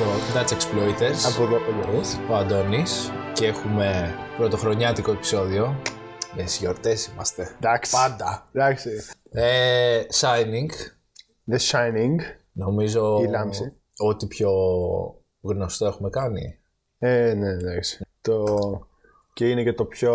στο Dutch Exploiters. Από εδώ ο Γιώργος. Ο Αντώνης. Και έχουμε πρωτοχρονιάτικο επεισόδιο. Για τι γιορτές είμαστε. Εντάξει. Πάντα. Εντάξει. Ε, Shining. The Shining. Νομίζω Η λάμψη. ότι πιο γνωστό έχουμε κάνει. Ε, ναι, εντάξει. Το... Και είναι και το πιο...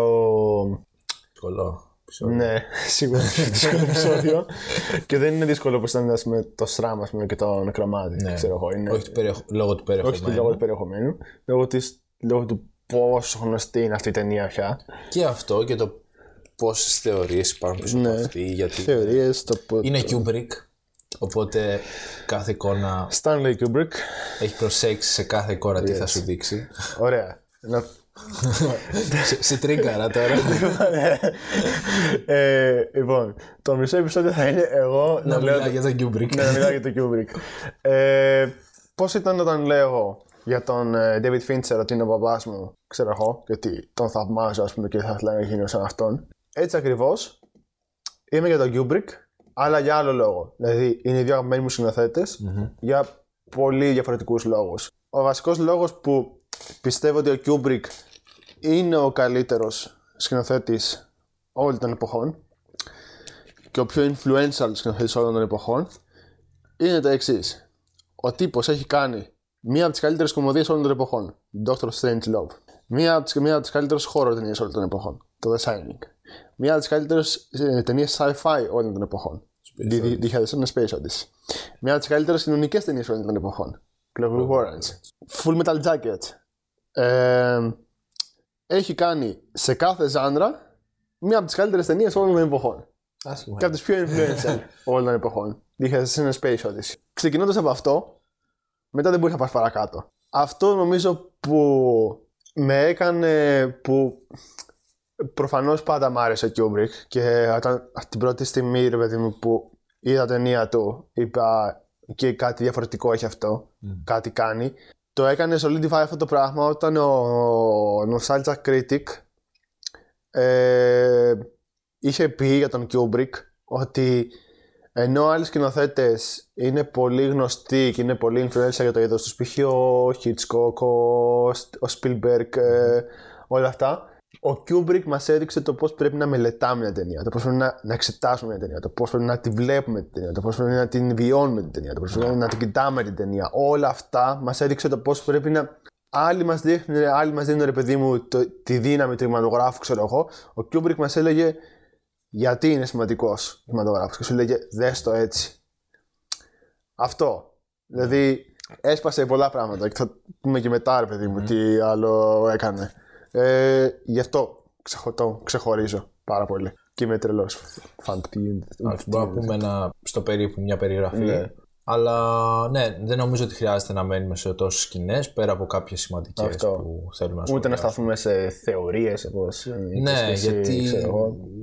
Δύσκολο. Επεισόδιο. Ναι, σίγουρα είναι το πιο δύσκολο επεισόδιο. και δεν είναι δύσκολο όπως ήταν ας πούμε, το SRAM ας πούμε, και το νεκρομάτι. Ναι. Ξέρω εγώ. Είναι... Όχι του περιεχο... λόγω του περιεχομένου. Όχι λόγω του περιεχομένου. Λόγω, της... λόγω του πόσο γνωστή είναι αυτή η ταινία πια. Και αυτό και το πόσες θεωρίες υπάρχουν πίσω από Ναι. αυτή. Γιατί Θεωρίες, το... που- είναι Kubrick. Οπότε κάθε εικόνα Stanley Kubrick. έχει προσέξει σε κάθε εικόνα τι θα σου δείξει. Ωραία. Να... σε, σε τρίγκαρα τώρα. ε, λοιπόν, το μισό επεισόδιο θα είναι εγώ να λέω μιλάει για τον Kubrick. Ναι, να μιλάω για τον Kubrick. Ε, Πώς ήταν όταν λέω για τον ε, David Fincher ότι είναι ο μπαμπά μου, ξέρω εγώ, και ότι τον θαυμάζω, ας πούμε, και θα ήθελα να γίνω σαν αυτόν. Έτσι ακριβώς είμαι για τον Kubrick, αλλά για άλλο λόγο. Δηλαδή, είναι οι δύο αγαπημένοι μου σκηνοθέτες για πολύ διαφορετικούς λόγους. Ο βασικός λόγος που πιστεύω ότι ο Kubrick είναι ο καλύτερος σκηνοθέτης όλων των εποχών και ο πιο influential σκηνοθέτης όλων των εποχών είναι το εξής. Ο τύπος έχει κάνει μία από τις καλύτερες κομμωδίες όλων των εποχών. Doctor Strange Love. Μία από τι μία από τις καλύτερες horror ταινίες όλων των εποχών. Το The Shining. Μία από τις καλύτερες ταινίες sci-fi όλων των εποχών. The, the, the Heather and Space Odyssey. Μία από τις καλύτερες κοινωνικές ταινίες όλων των εποχών. Clockwork Orange. Full Metal Jacket. Ε, έχει κάνει σε κάθε ζάντρα μία από τις καλύτερες ταινίες όλων των εποχών Άσχημα. και από τις πιο influential όλων των εποχών. Είχα είναι Space Odyssey. Ξεκινώντας από αυτό, μετά δεν μπορεί να πας παρακάτω. Αυτό νομίζω που με έκανε που προφανώς πάντα μ' άρεσε ο Kubrick και όταν από την πρώτη στιγμή ρε παιδί μου που είδα ταινία του είπα και κάτι διαφορετικό έχει αυτό, κάτι κάνει. Το έκανε solidify αυτό το πράγμα όταν ο Nostalgia Critic ε, είχε πει για τον Kubrick ότι ενώ άλλοι σκηνοθέτες είναι πολύ γνωστοί και είναι πολύ influential για το είδος τους, π.χ. ο Hitchcock, ο, ο Spielberg, ε, όλα αυτά, ο Kubrick μας έδειξε το πώς πρέπει να μελετάμε μια ταινία, το πώς πρέπει να, να εξετάσουμε μια ταινία, το πώς πρέπει να τη βλέπουμε την ταινία, το πώς πρέπει να την βιώνουμε την ταινία, το πώς πρέπει να την κοιτάμε την ταινία. Όλα αυτά μας έδειξε το πώς πρέπει να. Άλλοι μας δείχνουν, άλλοι μας δίνουν ρε παιδί μου το, τη δύναμη του κινηματογράφου, ξέρω εγώ. Ο Kubrick μας έλεγε γιατί είναι σημαντικός κινηματογράφος και σου λέγε δες το έτσι. Αυτό. Δηλαδή έσπασε πολλά πράγματα και θα πούμε και μετά, ρε παιδί μου, τι άλλο έκανε. Ε, γι' αυτό ξεχω, το ξεχωρίζω πάρα πολύ. Και είμαι τρελός. Φαν τι γίνεται. Αυτό μπορούμε να πούμε ένα, στο περίπου μια περιγραφή. Ναι. Αλλά ναι, δεν νομίζω ότι χρειάζεται να μένουμε σε τόσες σκηνές πέρα από κάποιες σημαντικές Αυτό. που θέλουμε να Ούτε να σχολιάσουμε. σταθούμε σε θεωρίες όπως. Ναι, γιατί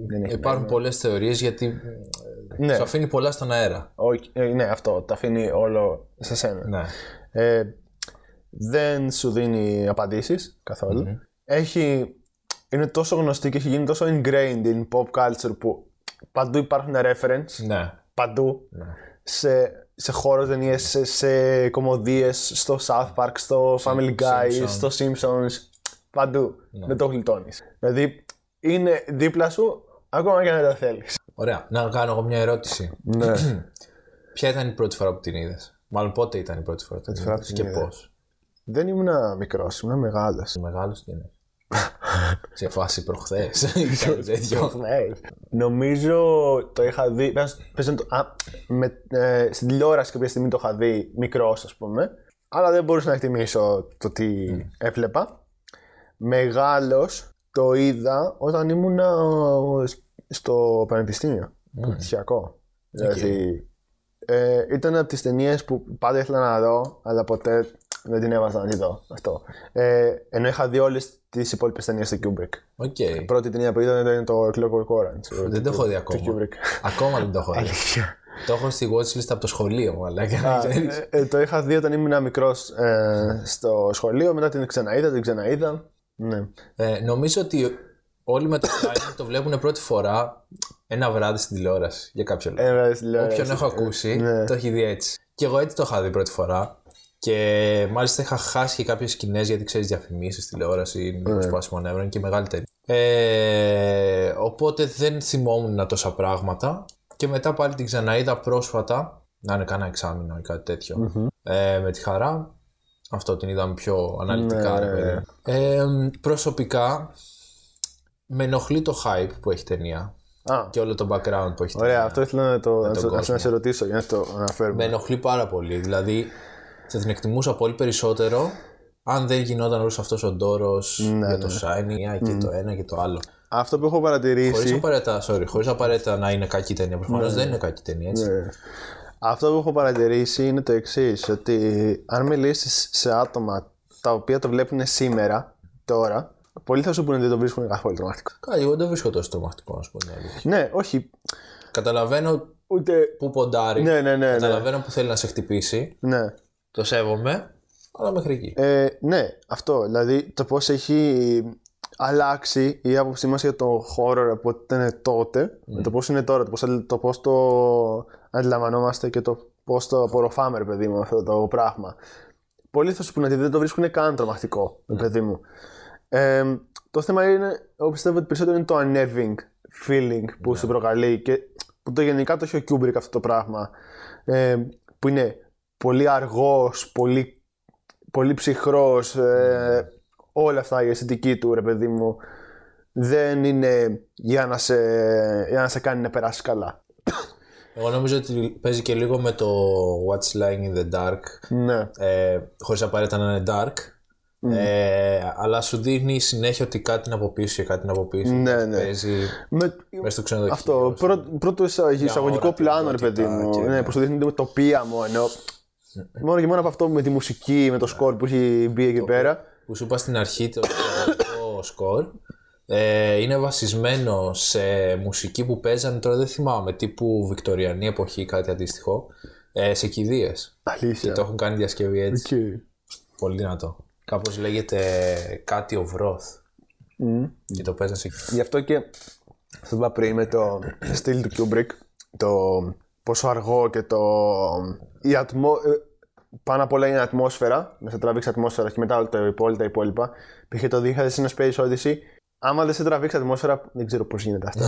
δεν έχει υπάρχουν νόημα. πολλές θεωρίες γιατί Ναι. σου αφήνει πολλά στον αέρα. Όχι, ε, ναι, αυτό. Τα αφήνει όλο σε σένα. Ναι. Ε, δεν σου δίνει απαντήσεις καθόλου. Έχει, είναι τόσο γνωστή και έχει γίνει τόσο ingrained in pop culture που παντού υπάρχουν reference. ναι. Παντού. Ναι. Σε, σε χώρες ταινίες, σε, σε κομμωδίες, στο South Park, στο Family Guy, Simpsons. στο Simpsons. Παντού. Δεν το γλιτώνεις. Δηλαδή είναι δίπλα σου ακόμα και αν δεν το θέλεις. Ωραία. Να κάνω εγώ μια ερώτηση. ναι. Ποια ήταν η πρώτη φορά που την είδες, Μάλλον πότε ήταν η πρώτη φορά που την φορά είδες που και την είδα. πώς; Δεν ήμουν μικρός, ήμουν μεγάλος. Μεγάλος τι είναι. σε φάση προχθές. Ήταν τέτοιο. Ναι. Νομίζω το είχα δει. πες- πες να το- α, με, ε, στην τηλεόραση κάποια στιγμή το είχα δει μικρός, ας πούμε. Αλλά δεν μπορούσα να εκτιμήσω το τι έβλεπα. Μεγάλος το είδα όταν ήμουν στο πανεπιστήμιο. Πτυχιακό. Δηλαδή. Ε, ήταν από τις ταινίες που πάντα ήθελα να δω, αλλά ποτέ δεν την έβαζα να τη δω. Αυτό. Ε, ενώ είχα δει όλες τις υπόλοιπες ταινίες του Kubrick. Οκ. Η πρώτη ταινία που είδα ήταν το Clockwork Orange. Δεν το έχω δει του ακόμα. Kubrick. Ακόμα δεν το έχω δει. Αλήθεια. Το έχω στη watchlist από το σχολείο μου, αλλά Α, ε, ε, το είχα δει όταν ήμουν μικρός στο σχολείο, μετά την ξαναείδα, την ξαναείδα. Ναι. ε, νομίζω ότι όλοι με το Shining το βλέπουν πρώτη φορά ένα βράδυ στην τηλεόραση για κάποιο λόγο. Ένα βράδυ στην τηλεόραση. Όποιον έχω ακούσει ναι. το έχει δει έτσι. Και εγώ έτσι το είχα δει πρώτη φορά. Και μάλιστα είχα χάσει και κάποιες σκηνές γιατί ξέρεις διαφημίσεις τηλεόραση, Ναι. με σπάσιμο νεύρων και μεγάλη ταινία. Ε, οπότε δεν θυμόμουν τόσα πράγματα. Και μετά πάλι την ξαναείδα πρόσφατα, να είναι κάνα εξάμεινο ή κάτι τέτοιο, ε, με τη χαρά. Αυτό την είδαμε πιο αναλυτικά. Ναι, ρε παιδί. Ε, προσωπικά, με ενοχλεί το hype που έχει η ταινία Α, και όλο το background που έχει η ωραία, ταινία. αυτό ήθελα να, το, να, σε- κόσμο. να σε ρωτήσω για να το Με αναφέρουμε. ενοχλεί πάρα πολύ. Δηλαδή, θα την εκτιμούσα πολύ περισσότερο αν δεν γινόταν όλος αυτός ο ντόρος Ναι, για το Shiny και το ένα και το άλλο. Αυτό που έχω Χωρίς παρατηρήσει. απαραίτητα, sorry, χωρίς απαραίτητα να είναι κακή ταινία. Προφανώς δεν είναι κακή ταινία, έτσι. Ναι. Αυτό που έχω παρατηρήσει είναι το εξής, ότι αν μιλήσεις σε άτομα τα οποία το βλέπουν σήμερα, τώρα, πολλοί θα σου πούνε ότι δεν το βρίσκουν καθόλου τρομακτικό. Κάτι, εγώ δεν το βρίσκω τόσο τρομακτικό, να σου πω την αλήθεια. Ναι, όχι. Καταλαβαίνω Ούτε. που ποντάρει. Ναι, ναι, ναι. ναι. Καταλαβαίνω που θέλει να σε χτυπήσει. ναι. Το σέβομαι, αλλά μέχρι εκεί. Ε, ναι, αυτό. Δηλαδή το πώς έχει αλλάξει η άποψή μας για το horror από ό,τι ήταν τότε με το πώς είναι τώρα, το πώς το, πώς το αντιλαμβανόμαστε και το πώς το απορροφάμε, ρε παιδί μου, αυτό το πράγμα. Πολλοί θα σου πούνε ότι δεν το βρίσκουν καν τρομακτικό, ρε παιδί μου. Ε, το θέμα είναι, εγώ πιστεύω ότι περισσότερο είναι το unnerving feeling που σου προκαλεί και που το γενικά το έχει ο Kubrick αυτό το πράγμα. Ε, που είναι πολύ αργός, πολύ πολύ ψυχρός, ε, όλα αυτά η αισθητική του ρε παιδί μου δεν είναι για να σε, για να σε κάνει να περάσεις καλά. Εγώ νομίζω ότι παίζει και λίγο με το What's Lying in the Dark. Ναι, ε, χωρίς απαραίτητα να είναι dark. Ε, αλλά σου δείχνει συνέχεια ότι κάτι είναι από πίσω και κάτι είναι από πίσω. Ναι, ναι. Παίζει με, μέσα στο ξενοδοχείο. αυτό, πρω, πρώτο εισαγ- εισαγωγικό ορατή πλάνο ρε παιδί ενότητα μου, και- ναι, που σου δείχνει την τοπία μόνο. Μόνο και μόνο από αυτό με τη μουσική, με το σκορ που έχει μπει εκεί πέρα. που σου είπα στην αρχή το, το σκορ ε, είναι βασισμένο σε μουσική που παίζανε τώρα δεν θυμάμαι τύπου Βικτοριανή εποχή κάτι αντίστοιχο ε, σε κηδείες Αλήθεια. και το έχουν κάνει διασκευή έτσι Οκ. πολύ δυνατό κάπως λέγεται κάτι ο Βρώθ Μμ. και το παίζανε σε Γι' αυτό και αυτό που είπα πριν με το στυλ του Kubrick, το πόσο αργό και το. Η ατμο... ε, Πάνω απ' όλα είναι η ατμόσφαιρα, να σε τραβήξει ατμόσφαιρα και μετά όλα τα υπόλοιπα. Τα υπόλοιπα. Π.χ. το 2000 ένα Space Odyssey, άμα δεν σε τραβήξει ατμόσφαιρα, δεν ξέρω πώς γίνεται αυτό.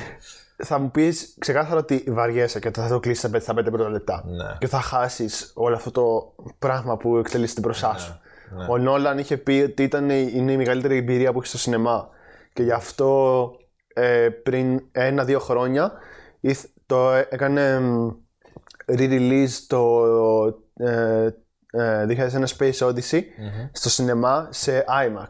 θα μου πεις ξεκάθαρα ότι βαριέσαι και θα το κλείσεις στα 5 πρώτα λεπτά. Ναι. Και θα χάσεις όλο αυτό το πράγμα που εκτελείσαι μπροστά σου. ναι. Ο Νόλαν είχε πει ότι ήταν, είναι η μεγαλύτερη εμπειρία που έχεις στο σινεμά. Και γι' αυτό ε, πριν ένα-δύο χρόνια ήθ- το ε- έκανε μ, re-release το ε, ε, 2001 Space Odyssey στο σινεμά σε IMAX.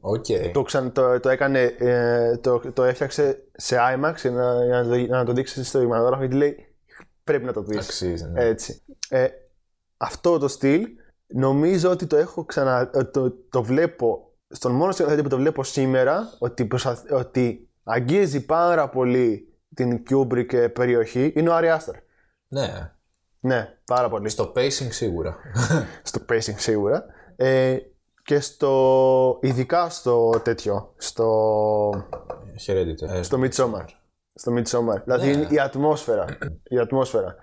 Οκ. Το, ξαν, το, το έκανε, ε, το, το έφτιαξε σε IMAX για να, για να, το, για να το δείξει στο κινηματογράφο γιατί λέει πρέπει να το δεις. Αξίζει, ναι. Έτσι. Ε, αυτό το στυλ νομίζω ότι το έχω ξανα. ε, Το, το βλέπω στον μόνο σκηνοθέτη που το βλέπω σήμερα ότι, προσπαθ- ότι αγγίζει πάρα πολύ την Kubrick ε, περιοχή είναι ο Ari Aster. ναι. Ναι, πάρα πολύ. Στο pacing σίγουρα. Στο pacing σίγουρα. Ε, και στο. ειδικά στο τέτοιο. Στο. Χαιρετείτε. Ε, στο Midsommar. Στο Midsommar. Δηλαδή είναι η ατμόσφαιρα. η ατμόσφαιρα.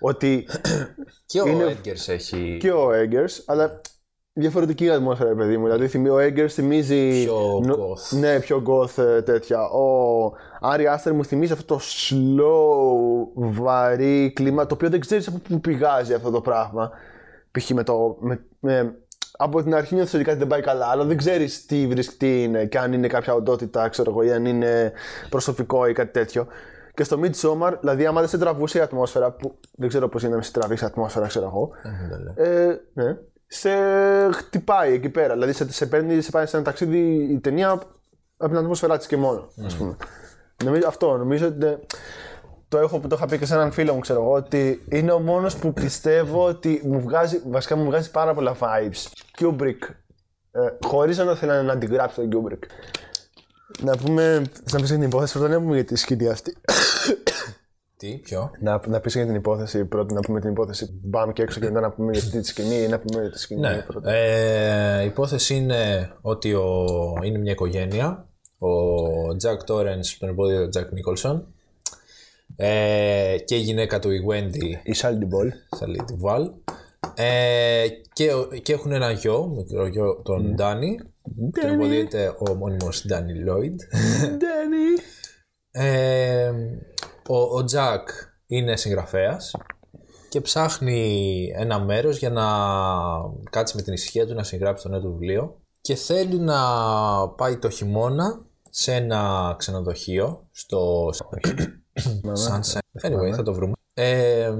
Ότι και ο είναι- Edgers έχει και ο Eggers, αλλά διαφορετική ατμόσφαιρα, παιδί μου. Δηλαδή θυμι- ο Eggers θυμίζει. πιο νο- goth. Ναι, πιο goth ε, τέτοια. Ο Άρη Άστερ μου θυμίζει αυτό το slow, βαρύ κλίμα, το οποίο δεν ξέρεις από πού πηγάζει αυτό το πράγμα. Π.χ. με το. Με, με- από την αρχή νιώθεις ότι κάτι δεν πάει καλά, αλλά δεν ξέρεις τι βρίσκει, τι είναι και αν είναι κάποια οντότητα, ξέρω εγώ, ή αν είναι προσωπικό ή κάτι τέτοιο. Και στο Midsommar, δηλαδή, άμα δεν σε τραβούσε η ατμόσφαιρα, που δεν ξέρω πώς είναι να με σε τραβήξει η ατμόσφαιρα, ξέρω εγώ, Δεν το λέω. ε, ναι. Σε χτυπάει εκεί πέρα. Δηλαδή σε, σε παίρνει, σε πάει σε ένα ταξίδι η ταινία από την ατμόσφαιρά της και μόνο. Ας πούμε. Νομίζω, αυτό νομίζω ότι. ε, Το, έχω, το είχα πει και σε έναν φίλο μου, ξέρω εγώ, ότι είναι ο μόνος που πιστεύω ότι μου βγάζει, βασικά μου βγάζει πάρα πολλά vibes. Kubrick. Ε, Χωρίς να το θέλω να αντιγράψει τον Kubrick. Να πούμε. θες Να πεις για την υπόθεση πρώτα, να πούμε για τη σκηνή αυτή. Τι, ποιο; να, να πεις για την υπόθεση πρώτα, να πούμε την υπόθεση. Πάμε και έξω και μετά να πούμε για τη σκηνή ή να πούμε για τη σκηνή. Ναι. πρώτα. Ε, η υπόθεση είναι ότι ο, είναι μια οικογένεια. Ο Jack Torrance, τον υποδύεται ο Jack Nicholson, Ε, και η γυναίκα του, η Wendy, Η Shelley Duvall. Shelley Duvall. Ε, και, και έχουν ένα γιο, μικρό γιο, τον Danny. Τον υποδύεται ο ομώνυμος Danny Lloyd. Danny. Ε, ο, ο Τζακ είναι συγγραφέας και ψάχνει ένα μέρος για να κάτσει με την ησυχία του να συγγράψει το νέο του βιβλίο και θέλει να πάει το χειμώνα σε ένα ξενοδοχείο στο Sunset. Anyway, θα το βρούμε. Ε,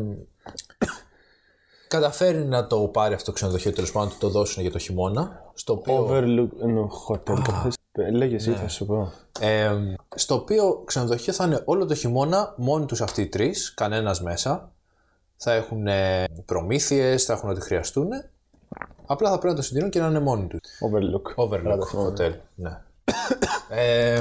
καταφέρει να το πάρει αυτό το ξενοδοχείο τέλος πάντων, του το δώσουν για το χειμώνα. Στο οποίο, Overlook. Ενώ hotel. Το θες. Λέγε εσύ, θα σου πω. ε, στο οποίο ξενοδοχείο θα είναι όλο το χειμώνα μόνοι τους αυτοί οι τρεις, κανένας μέσα. Θα έχουν ε, προμήθειες, θα έχουν ό,τι χρειαστούν. Απλά θα πρέπει να το συντηρούν και να είναι μόνοι τους. Overlook. Overlook Hotel, ναι. ε,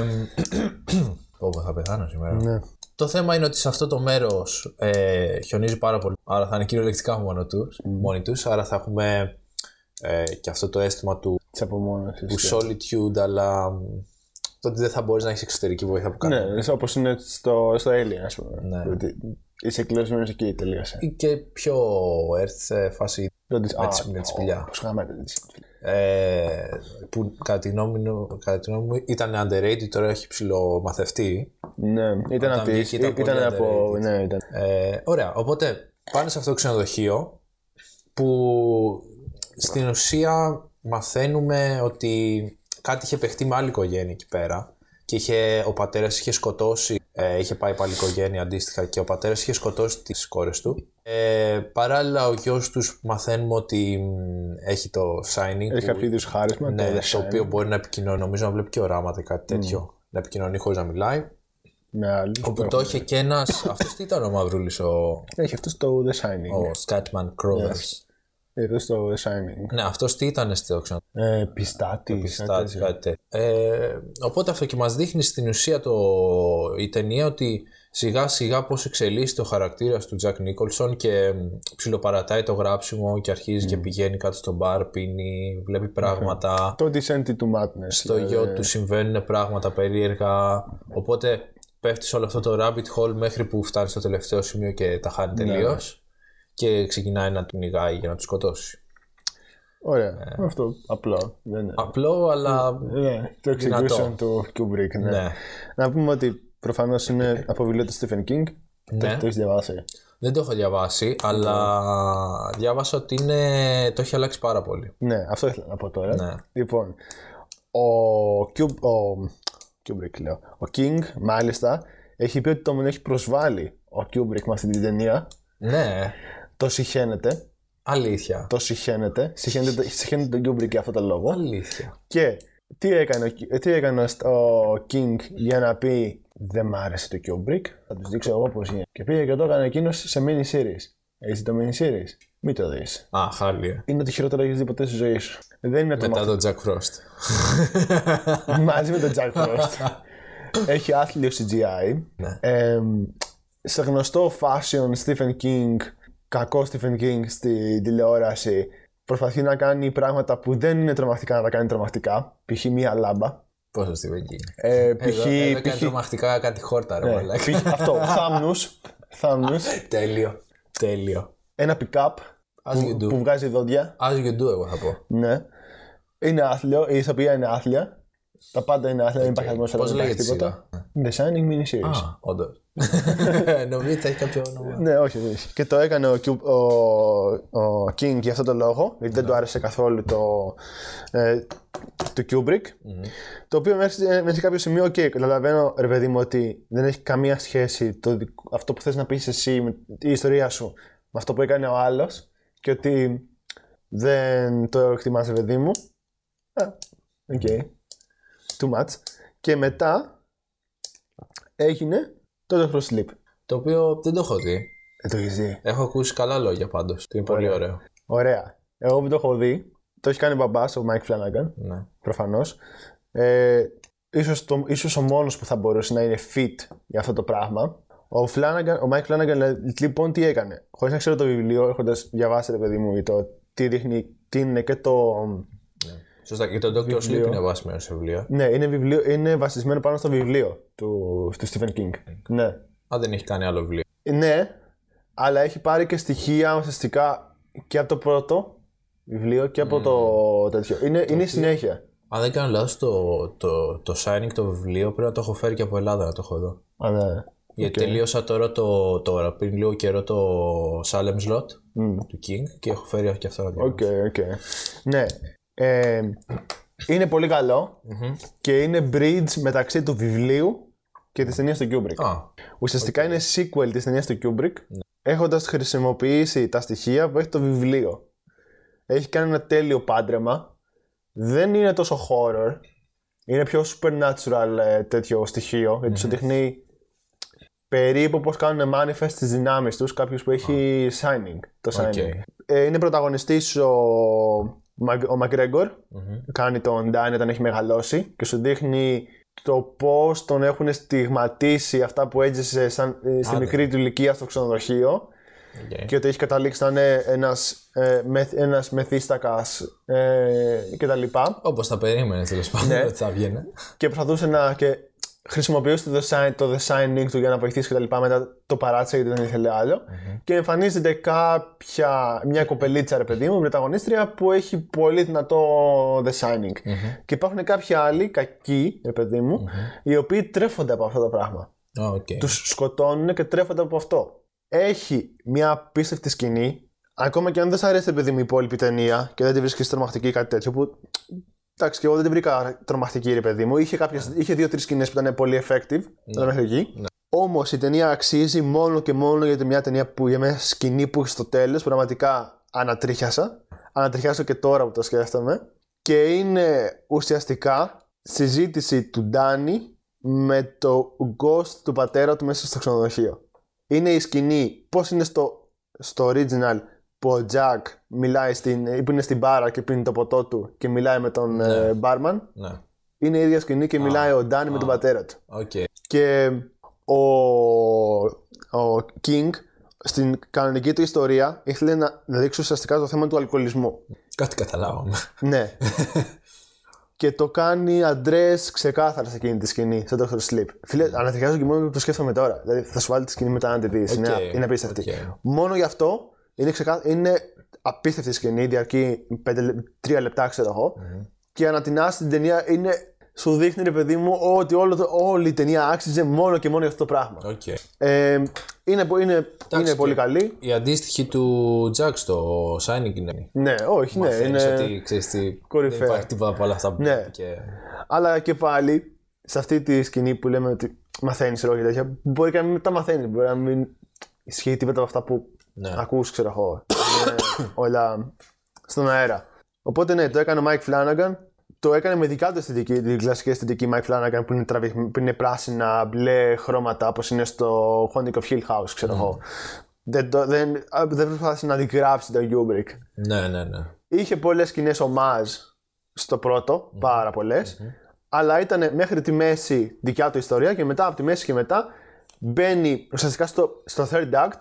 πω, πω, θα πεθάνω σήμερα. Ναι. Το θέμα είναι ότι σε αυτό το μέρος ε, χιονίζει πάρα πολύ. Άρα θα είναι κυριολεκτικά μόνο τους, μόνοι τους. Άρα θα έχουμε ε, και αυτό το αίσθημα του Της απομόνωσης. του solitude, αλλά μ, το ότι δεν θα μπορείς να έχεις εξωτερική βοήθεια που κάνει. Ναι, όπως είναι στο, στο Alien, ας πούμε. Ναι. Ότι είσαι κλεισμένο εκεί, τελείωσε. Ή και πιο έρθει φάση Δεν της- με Α, τη- με τη σπηλιά. Πώς χαμάτε τη ε, που κατά τη, γνώμη, μου- κατά τη γνώμη μου ήταν underrated, τώρα έχει ψηλομαθευτεί. Ναι, ήταν Όταν από τις- βγήκε ήταν ήταν πολύ από. underrated. Ναι, ήταν. Ε, ωραία, οπότε πάνε σε αυτό το ξενοδοχείο που στην ουσία μαθαίνουμε ότι κάτι είχε παιχτεί με άλλη οικογένεια εκεί πέρα και είχε, ο πατέρας είχε σκοτώσει, ε, είχε πάει πάλι οικογένεια αντίστοιχα και ο πατέρας είχε σκοτώσει τις κόρες του. Ε, παράλληλα ο γιος τους μαθαίνουμε ότι μ, έχει το signing Έχει που- κάποιο είδους χάρισμα. ναι, το το design, οποίο μπορεί να επικοινωνεί, νομίζω να βλέπει και οράματα ή κάτι τέτοιο. Να επικοινωνεί χωρίς να μιλάει. Με άλλους. Όπου το είχε και ένας, αυτός τι ήταν ο Μαυρούλης, ο, Έχει αυτός το The Shining. ο Scatman Crothers. Έχει αυτό το The Shining. Ναι, αυτός τι ήταν στο ξανά; Ε, πιστάτη. Πιστάτη, κάτι τέτοιο. Ε, οπότε αυτό και μας δείχνει στην ουσία το, η ταινία ότι σιγά σιγά πώς εξελίσσεται ο χαρακτήρας του Τζακ Νίκολσον και μ, ψιλοπαρατάει το γράψιμο και αρχίζει και πηγαίνει κάτω στο μπαρ, πίνει, βλέπει πράγματα. Το Descent to Madness. Στο γιο του συμβαίνουν πράγματα περίεργα. Οπότε πέφτει σε όλο αυτό το rabbit hole μέχρι που φτάνει στο τελευταίο σημείο και τα χάνει τελείως. Και ξεκινάει να του νιγάει για να του σκοτώσει. Ωραία. Αυτό απλό. Δεν είναι. Απλό, αλλά. Ναι, το execution του Kubrick. Ναι. Ναι. Να πούμε ότι προφανώς είναι από βιβλίο του Stephen King. Ναι. Το έχεις διαβάσει; Δεν το έχω διαβάσει, αλλά διάβασα ότι είναι... το έχει αλλάξει πάρα πολύ. Ναι, αυτό ήθελα να πω τώρα. Ναι. Λοιπόν, ο, Cub, ο Kubrick λέω. Ο King, μάλιστα, έχει πει ότι τον έχει προσβάλει ο Kubrick με αυτή την ταινία. Ναι, Το συχαίνεται. αλήθεια. Το συχαίνεται. Συχαίνεται, συχαίνεται τον Kubrick για αυτόν τον λόγο. Αλήθεια. Και τι έκανε, ο- τι έκανε ο- ο King για να πει Δεν μ' άρεσε το Kubrick. Θα τους δείξω εγώ πώς γίνεται. Και πήγε και το έκανε εκείνος σε mini series. Έχεις δει το mini series. Μην το δεις. Α, χάλια. Είναι το χειρότερο που έχεις δει ποτέ στη ζωή σου. Δεν είναι το Μετά τον Jack Frost. μαζί με τον Jack Frost. Έχει άθλιο CGI. Ναι. Ε, σε γνωστό fashion Stephen King, κακό Stephen King στη τηλεόραση, προσπαθεί να κάνει πράγματα που δεν είναι τρομακτικά να τα κάνει τρομακτικά. Π.χ. μία λάμπα. Πόσο στη Βεγγίνη. Ε, Εδώ, π.χ. εδώ π.χ. κάνει τρομακτικά κάτι χόρτα, ρε ναι, μαλάκα. π.χ. αυτό, θάμνους, θάμνους, Τέλειο. Τέλειο. ένα pick-up As you που, do. που βγάζει δόντια. As you do, εγώ θα πω. Ναι. Είναι άθλιο, η ηθοποιία είναι άθλια. Τα πάντα είναι άθλια, δεν υπάρχει ατμόσφαιρα, Πώς δεν υπάρχει λέγεται η τίποτα. σειρά; The Shining mini series. Α, όντως. Νομίζω ότι θα έχει κάποιο όνομα. Ναι, όχι, δεν έχει. Και το έκανε ο, Κιου- ο, ο King για αυτόν τον λόγο, γιατί δεν του άρεσε καθόλου το, ε, το Kubrick. Το οποίο μέχρι, μέχρι σε κάποιο σημείο, OK, καταλαβαίνω, ρε παιδί μου, ότι δεν έχει καμία σχέση το, δικ- αυτό που θες να πεις εσύ, με η ιστορία σου, με αυτό που έκανε ο άλλος και ότι δεν το εκτιμάς, ρε παιδί μου. Α, οκ. Too much. Και μετά έγινε το Doctor Sleep. Το οποίο δεν το έχω δει. Δεν το έχεις δει. Έχω ακούσει καλά λόγια πάντως. Είναι πολύ ωραίο. Ωραία. Εγώ που το έχω δει, το έχει κάνει μπαμπάς, ο Mike Flanagan, Ναι. προφανώς. Ε, ίσως, το, ίσως ο μόνος που θα μπορούσε να είναι fit για αυτό το πράγμα. Ο, Flanagan, ο Mike Flanagan λοιπόν τι έκανε; Χωρίς να ξέρω το βιβλίο, έχοντας διαβάσει ρε παιδί μου το τι δείχνει, τι είναι και το... Σωστά. Και το Dr. Sleep Βιβλίο. είναι βάσιμο σε βιβλίο. Ναι, είναι, βιβλίο, είναι βασισμένο πάνω στο βιβλίο του, του Stephen King. Ναι. Αν δεν έχει κάνει άλλο βιβλίο. Ναι, αλλά έχει πάρει και στοιχεία ουσιαστικά και από το πρώτο βιβλίο και από το τέτοιο. Είναι, είναι η συνέχεια. Αν δεν κάνω λάθος, το, το, το Shining το βιβλίο πρέπει να το έχω φέρει και από Ελλάδα να το έχω εδώ. Α, ναι. Γιατί τελείωσα τώρα, το, τώρα πριν λίγο καιρό το Salem's Lot του King και έχω φέρει και αυτό να Οκ, οκ. Ναι. Ε, είναι πολύ καλό και είναι bridge μεταξύ του βιβλίου και της ταινίας του Kubrick. Α, Ουσιαστικά είναι sequel της ταινίας του Kubrick, έχοντας χρησιμοποιήσει τα στοιχεία που έχει το βιβλίο. Έχει κάνει ένα τέλειο πάντρεμα. Δεν είναι τόσο horror. Είναι πιο supernatural ε, τέτοιο στοιχείο, γιατί σου δείχνει περίπου πώς κάνουν manifest τις δυνάμεις τους κάποιος που έχει signing, το signing. Ε, είναι πρωταγωνιστής ο, Μαγ- ο McGregor, κάνει τον Danny όταν έχει μεγαλώσει και σου δείχνει το πώς τον έχουν στιγματίσει αυτά που έζησε σαν, ε, στη Άντε. μικρή του ηλικία στο ξενοδοχείο οκ. και ότι έχει καταλήξει να είναι ένας, ε, μεθ, ένας μεθύστακας ε, και τα λοιπά Όπως τα περίμενε τέλος πάντων Ναι. ότι θα βγαίνει. και προσπαθούσε να και χρησιμοποιούσε το shining, το shining του για να βοηθήσει και τα λοιπά μετά το παράτησε γιατί δεν ήθελε άλλο. Και εμφανίζεται κάποια, μια κοπελίτσα ρε παιδί μου, πρωταγωνίστρια που έχει πολύ δυνατό shining. Και υπάρχουν κάποιοι άλλοι κακοί ρε παιδί μου οι οποίοι τρέφονται από αυτό το πράγμα. Α, οκ. τους σκοτώνουν και τρέφονται από αυτό. Έχει μια απίστευτη σκηνή, ακόμα και αν δεν σ' αρέσει παιδί μου η υπόλοιπη ταινία και δεν τη βρίσκεις τρομακτική ή κάτι τέτοιο, που εντάξει και εγώ δεν την βρήκα τρομακτική ρε παιδί μου, είχε, κάποιες, είχε δύο-τρεις σκηνές που ήταν πολύ effective, ναι. μέχρι εκεί. Όμως η ταινία αξίζει μόνο και μόνο γιατί μια ταινία που για μια σκηνή που έχει στο τέλος, πραγματικά ανατρίχιασα. Ανατριχιάζω και τώρα που το σκέφτομαι. Και είναι ουσιαστικά συζήτηση του Danny με το ghost του πατέρα του μέσα στο ξενοδοχείο. Είναι η σκηνή πώς είναι στο, στο original που ο Jack μιλάει στην, που είναι στην μπάρα και πίνει το ποτό του και μιλάει με τον ε, barman. Ναι. Είναι η ίδια σκηνή και μιλάει ο Danny με τον πατέρα του. Οκ. Και ο, ο King στην κανονική του ιστορία ήθελε να, να δείξει ουσιαστικά το θέμα του αλκοολισμού. Κάτι καταλάβαμε. ναι. και το κάνει address ξεκάθαρα σε εκείνη τη σκηνή, σε Dr. Sleep. Φίλε, ανατριχιάζω και μόνο που το σκέφτομαι τώρα. Δηλαδή θα σου βάλω τη σκηνή μετά να τη δεις. είναι, είναι απίστευτη. οκ. Μόνο γι' αυτό είναι, ξεκά... είναι απίστευτη σκηνή, διαρκεί 3 λεπτά, ξέρω εγώ. Και ανατινάσει την ταινία είναι. Σου δείχνει ρε παιδί μου ότι όλο το, όλη η ταινία άξιζε μόνο και μόνο για αυτό το πράγμα. Οκ. Ε, είναι, πο- είναι, είναι και- πολύ καλή. Η αντίστοιχη του Jack στο Shining είναι. Ναι, όχι, ναι. Μαθαίνεις Είναι... ότι ξέρεις τι, κορυφαία. δεν υπάρχει τίποτα από όλα αυτά που Ναι. ναι. και... Αλλά και πάλι, σε αυτή τη σκηνή που λέμε ότι μαθαίνεις λόγια τέτοια, μπορεί και να μην τα μαθαίνεις. Μπορεί να μην ισχύει τίποτα από αυτά που Ναι. ακούς, ξέρω εγώ. Είναι όλα στον αέρα. Οπότε ναι, το έκανε ο Mike Flanagan. Το έκανε με δικά του αισθητική, την κλασική αισθητική Mike Flanagan που είναι, τραβη- που είναι πράσινα, μπλε χρώματα όπως είναι στο Haunting of Hill House, ξέρω εγώ. Δεν, το- δεν, α, δεν προσπάθησε να αντιγράψει τον Kubrick. ναι, ναι, ναι. Είχε πολλές σκηνές homage στο πρώτο, πάρα πολλές, Αλλά ήταν μέχρι τη μέση δικιά του ιστορία και μετά από τη μέση και μετά μπαίνει ουσιαστικά στο, στο third act.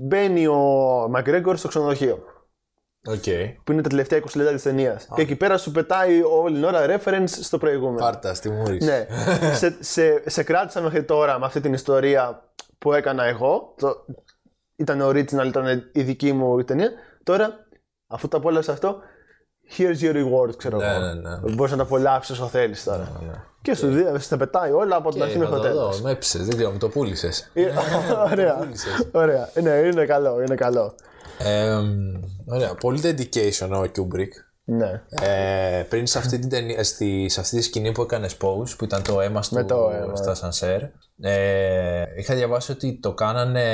Μπαίνει ο McGregor στο ξενοδοχείο. Οκ. Που είναι τα τελευταία 20 λεπτά της ταινίας. Και εκεί πέρα σου πετάει όλη την ώρα reference στο προηγούμενο. Πάρ' τα στη μούρη. Ναι. σε, σε, σε κράτησα μέχρι τώρα με αυτή την ιστορία που έκανα εγώ. Το, ήταν original, ήταν η δική μου ταινία. Τώρα, αφού το απόλαυσα αυτό, here's your reward, ξέρω Ναι, εγώ. ναι, ναι. Μπορείς να τα απολαύσεις όσο θέλεις τώρα. Ναι. Και σου δει, στα πετάει όλα από την Και αρχή θα μέχρι το το τέλος. δω, με έψες, δεν ξέρω, μου το πούλησες. Ωραία. Ωραία. Ναι, είναι καλό, είναι καλό. Ε, ωραία, πολύ dedication ο Kubrick. Ναι. Ε, πριν σε αυτή, την ταινία, στη, σε αυτή τη σκηνή που έκανες pose, που ήταν το αίμα του το αίμα. στα σανσέρ, ε, είχα διαβάσει ότι το κάνανε.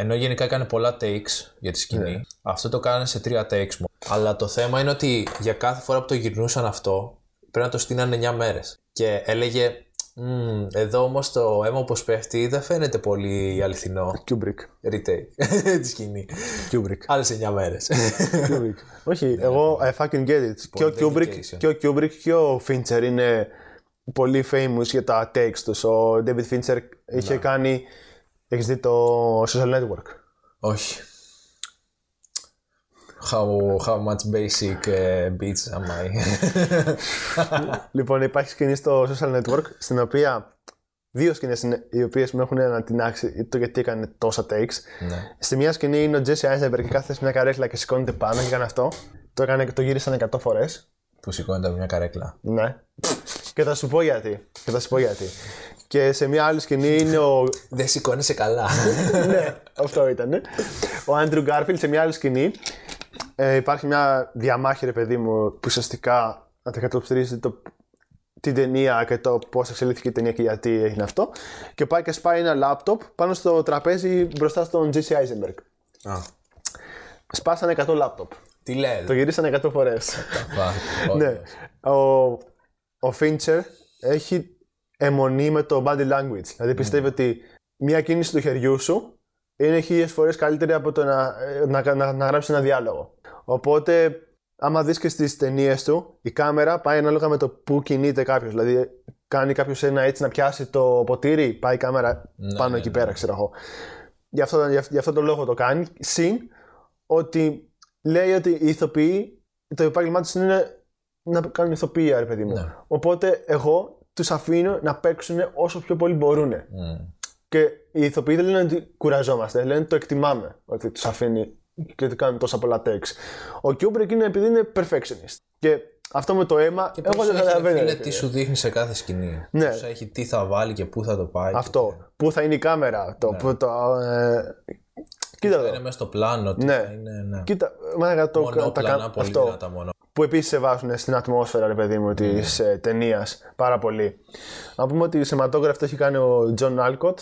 Ενώ γενικά έκανε πολλά takes για τη σκηνή, Ναι. αυτό το κάνανε σε τρία takes μόνο. Αλλά το θέμα είναι ότι για κάθε φορά που το γυρνούσαν αυτό, πρέπει να το στείνανε 9 μέρες. Και έλεγε, «Μμμ, εδώ όμως το αίμα όπως πέφτει δεν φαίνεται πολύ αληθινό. Kubrick. Retake τη σκηνή. Kubrick. Άλλες 9 μέρες. Kubrick. Όχι, εγώ I fucking get it. Και ο, Πολύ Kubrick, dedication. και ο Kubrick και ο Fincher είναι πολύ famous για τα takes τους. Ο David Fincher είχε κάνει. Έχεις δει το Social Network; Όχι. How, how much basic uh, beats am I? λοιπόν, υπάρχει σκηνή στο Social Network στην οποία δύο σκηνές οι οποίες με έχουν ανατινάξει το γιατί έκανε τόσα takes. Ναι. Στη μία σκηνή είναι ο Τζέσι Άιζεμπερ και κάθεται σε μια καρέκλα και σηκώνεται πάνω και έκανε αυτό. Το, έκανε, το γύρισαν 100 φορές. Που σηκώνεται από μια καρέκλα. Ναι. Και θα σου πω γιατί. Και θα σου πω γιατί. Και σε μια άλλη σκηνή είναι ο. Δεν σηκώνεσαι καλά. ναι, αυτό ήταν. Ο Άντρου Γκάρφιλ σε μια άλλη σκηνή. Ε, υπάρχει μια διαμάχη, ρε παιδί μου, που ουσιαστικά αντικατοπτρίζει το, την ταινία και το πώς εξελίχθηκε η ταινία και γιατί έγινε αυτό. Και πάει και σπάει ένα λάπτοπ πάνω στο τραπέζι μπροστά στον Jesse Eisenberg. Α, Σπάσανε 100 λάπτοπ. τι λέει. Το γυρίσανε 100 φορές. ναι. Ο, ο Fincher έχει αιμονή με το body language. Δηλαδή πιστεύει ότι μια κίνηση του χεριού σου είναι χίλιες φορές καλύτερη από το να, να, να, να γράψει ένα διάλογο. Οπότε, άμα δεις και στις ταινίες του, η κάμερα πάει ανάλογα με το που κινείται κάποιος. Δηλαδή, κάνει κάποιος ένα έτσι να πιάσει το ποτήρι, πάει η κάμερα πάνω ναι, εκεί ναι. πέρα, ξέρω εγώ. Γι' αυτό, γι' αυτό- γι' αυτό το λόγο το κάνει. Συν ότι λέει ότι οι ηθοποιοί, το επάγγελμά τους είναι να κάνουν ηθοποιία, ρε παιδί μου. Ναι. Οπότε εγώ τους αφήνω να παίξουν όσο πιο πολύ μπορούν. Μμ. Και οι ηθοποιοί δεν λένε ότι κουραζόμαστε, λένε ότι το εκτιμάμε ότι τους αφήνει και ότι κάνουν τόσα πολλά takes. Ο Kubrick είναι επειδή είναι perfectionist. Και αυτό με το αίμα, Και εγώ πώς δεν έχει, ρε καταλαβαίνω. φίλε, ρε τι φίλε. σου δείχνει σε κάθε σκηνή. Ναι. Πώς έχει, τι θα βάλει και πού θα το πάει. Αυτό. Πού θα είναι η κάμερα, το, που το, ε, Κοίτα Και εδώ. είναι μέσα στο πλάνο. Τι Ναι. θα είναι, ναι. Κοίτα, μάγκα το, τα Μονόπλανα, κα- πολύ αυτό. δυνατά μόνο. Που επίσης σε βάζουν στην ατμόσφαιρα, ρε παιδί μου, της Ναι. ταινίας πάρα πολύ. Να πούμε ότι cinematography το έχει κάνει ο John Alcott,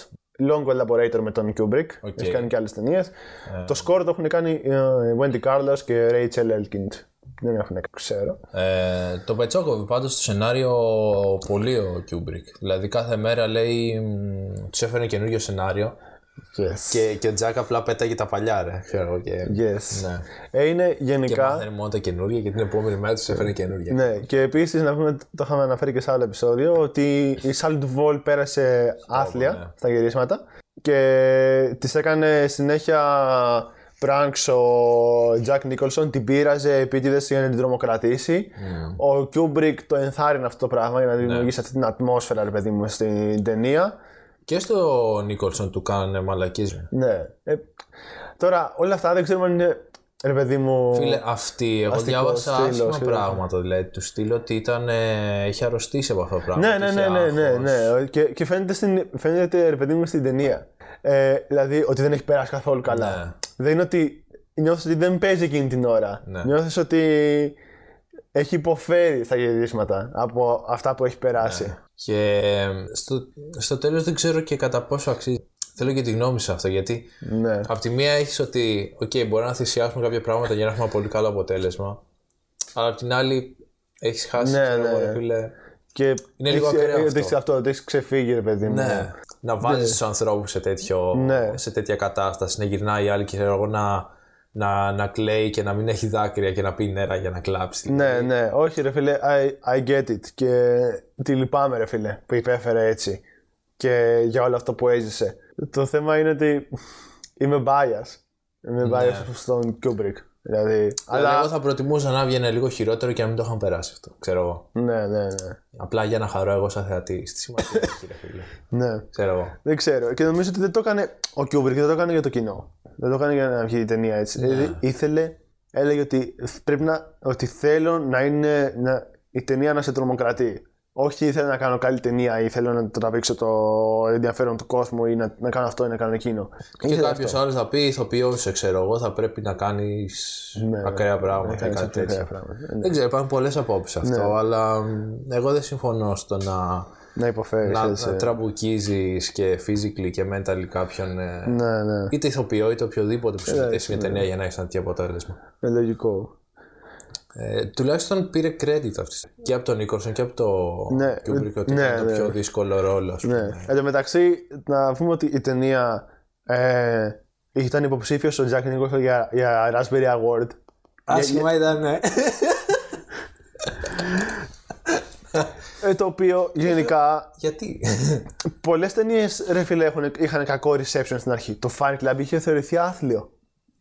long collaborator με τον Kubrick. OK. Έχει κάνει και άλλες ταινίες. Ε. Το score το έχουν κάνει ε, Wendy Carlos και Rachel Elkind. Δεν έχουν κάνει, ξέρω. Ε, το πετσόκοβε πάντως στο σενάριο πολύ ο Kubrick. Δηλαδή κάθε μέρα λέει μ, τους έφερε καινούριο σενάριο Yes. και, και ο Τζακ απλά πέταγε τα παλιά ρε. Ξέρω, εγώ, και, Yes. ναι. Ε, είναι και γενικά. μάθαινε μόνο τα καινούργια και την επόμενη μέρα τους έφερε καινούργια. Ναι, και επίσης να πούμε, το είχαμε αναφέρει και σε άλλο επεισόδιο, ότι η Salt Vol πέρασε άθλια ναι. στα γυρίσματα και της έκανε συνέχεια pranks ο Jack Nicholson, την πείραζε επίτηδες για να την τρομοκρατήσει. Ο Kubrick το ενθάρρυνε αυτό το πράγμα για να δημιουργήσει αυτή την ατμόσφαιρα, ρε παιδί μου, στην ταινία. Και στο Νίκολσον του κάνανε μαλακίες. Ναι. Ε, τώρα, όλα αυτά δεν ξέρουμε αν είναι, ρε παιδί μου. Φίλε, αυτή, εγώ Αστικό διάβασα στήλο, άσχημα σχεδόν. πράγματα. Δηλαδή, του στείλω ότι ήταν, ε, έχει αρρωστήσει από αυτό το πράγμα. Ναι, ναι, είχε ναι, ναι, ναι, άγχος. ναι. Και, και φαίνεται, στην, φαίνεται, ρε παιδί μου, στην ταινία. Ε, δηλαδή, ότι δεν έχει περάσει καθόλου καλά. Ναι. Δεν είναι ότι νιώθεις ότι δεν παίζει εκείνη την ώρα. Ναι. Νιώθεις ότι έχει υποφέρει στα γυρίσματα από αυτά που έχει περάσει. Ναι. Και ε, στο, στο τέλος δεν ξέρω και κατά πόσο αξίζει. Θέλω και τη γνώμη σου αυτό γιατί Ναι. από τη μία έχεις ότι οκ, μπορεί να θυσιάσουμε κάποια πράγματα για να έχουμε ένα πολύ καλό αποτέλεσμα αλλά από την άλλη έχεις χάσει Ναι, ξέρω ναι. εγώ, ρε φίλε, Και Είναι λίγο έχεις- ακραίο ε, αυτό. έχεις αυτό, ότι έχεις ξεφύγει, ρε παιδί μου. ναι, να βάζεις τους ανθρώπους σε, τέτοιο, Ναι. σε τέτοια κατάσταση να γυρνάει η άλλη και ξέρω εγώ να, να, να κλαίει και να μην έχει δάκρυα και να πει νερά για να κλάψει Ναι, ναι, όχι ρε φίλε, I, I get it και τη λυπάμαι ρε φίλε που υπέφερε έτσι και για όλο αυτό που έζησε. Το θέμα είναι ότι είμαι bias. Είμαι bias στον Kubrick. Δηλαδή, Δηλαδή, αλλά... εγώ θα προτιμούσα να βγαίνει λίγο χειρότερο και να μην το είχαν περάσει αυτό. Ξέρω εγώ. Ναι, ναι, ναι. Απλά για να χαρώ εγώ σαν θεατή. Στη σημασία έχει, ρε φίλε. ναι. Ξέρω εγώ. Δεν ξέρω. Και νομίζω ότι δεν το έκανε ο Kubrick, δεν το έκανε για το κοινό. Δεν το έκανε για να βγει η ταινία έτσι. Δηλαδή ήθελε, έλεγε ότι πρέπει να, ότι θέλω να είναι, να, η ταινία να σε τρομοκρατεί. Όχι ήθελα να κάνω καλή ταινία ή θέλω να τραβήξω το ενδιαφέρον του κόσμου ή να, να κάνω αυτό ή να κάνω εκείνο. Και Ήθελε κάποιο άλλο θα πει ηθοποιός, σε ξέρω εγώ, θα πρέπει να κάνεις ακραία πράγματα ή κάνεις κάτι ακραία τέτοιο. πράγματα. Ναι. Δεν ξέρω, υπάρχουν πολλές απόψεις αυτό, αλλά μ, εγώ δεν συμφωνώ στο να, Να υποφέρεις. να, να τραμπουκίζεις και physically και mentally κάποιον. ε, Ναι, ναι. Είτε ηθοποιό είτε οποιοδήποτε που συμμετέχει σε μια ταινία για να έχεις ένα τέτοιο αποτέλεσμα. Ε, λογικό. Ε, τουλάχιστον πήρε credit αυτής. Και από τον Νίκολσον και από το Ναι, Kubrick ότι ναι, ήταν το ναι. πιο δύσκολο ρόλο. ας πούμε. Ναι. Εν τω μεταξύ, να πούμε ότι η ταινία ε, ήταν υποψήφιος ο Jack Nicholson για, για Raspberry Award. Άσχημα ήταν, ναι. Ε, το οποίο γενικά Γιατί; πολλές ταινίες ρε φίλε έχουν, είχαν κακό reception στην αρχή. Το Fight Club είχε θεωρηθεί άθλιο.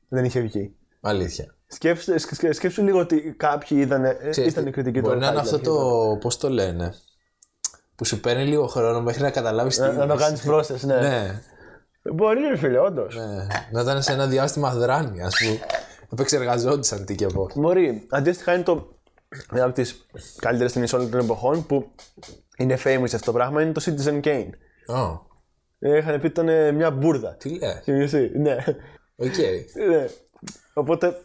Δεν είχε βγει. Αλήθεια. Σκέψου, σκε- σκέψου λίγο ότι κάποιοι είδαν, ε, Ξέρεις ήταν τι, η κριτική του Μπορεί να είναι Fight αυτό Club. το. Πώς το λένε. που σου παίρνει λίγο χρόνο μέχρι να καταλάβεις τι. Να, να το κάνεις πρόσθεση, ναι. Ναι, Μπορεί, ρε φίλε, όντως. ναι. Να ήταν σε ένα διάστημα δράνεια που επεξεργαζόντουσαν τι και πώ. Μπορεί. Αντίστοιχα είναι το. Μια από τις καλύτερες ταινίες όλων των εποχών που είναι famous αυτό το πράγμα είναι το Citizen Kane. Ω, Ε, Είχαν πει ότι ήταν μια μπουρδα. τι λες; Και εσύ, ναι. Οκ. ναι. Οπότε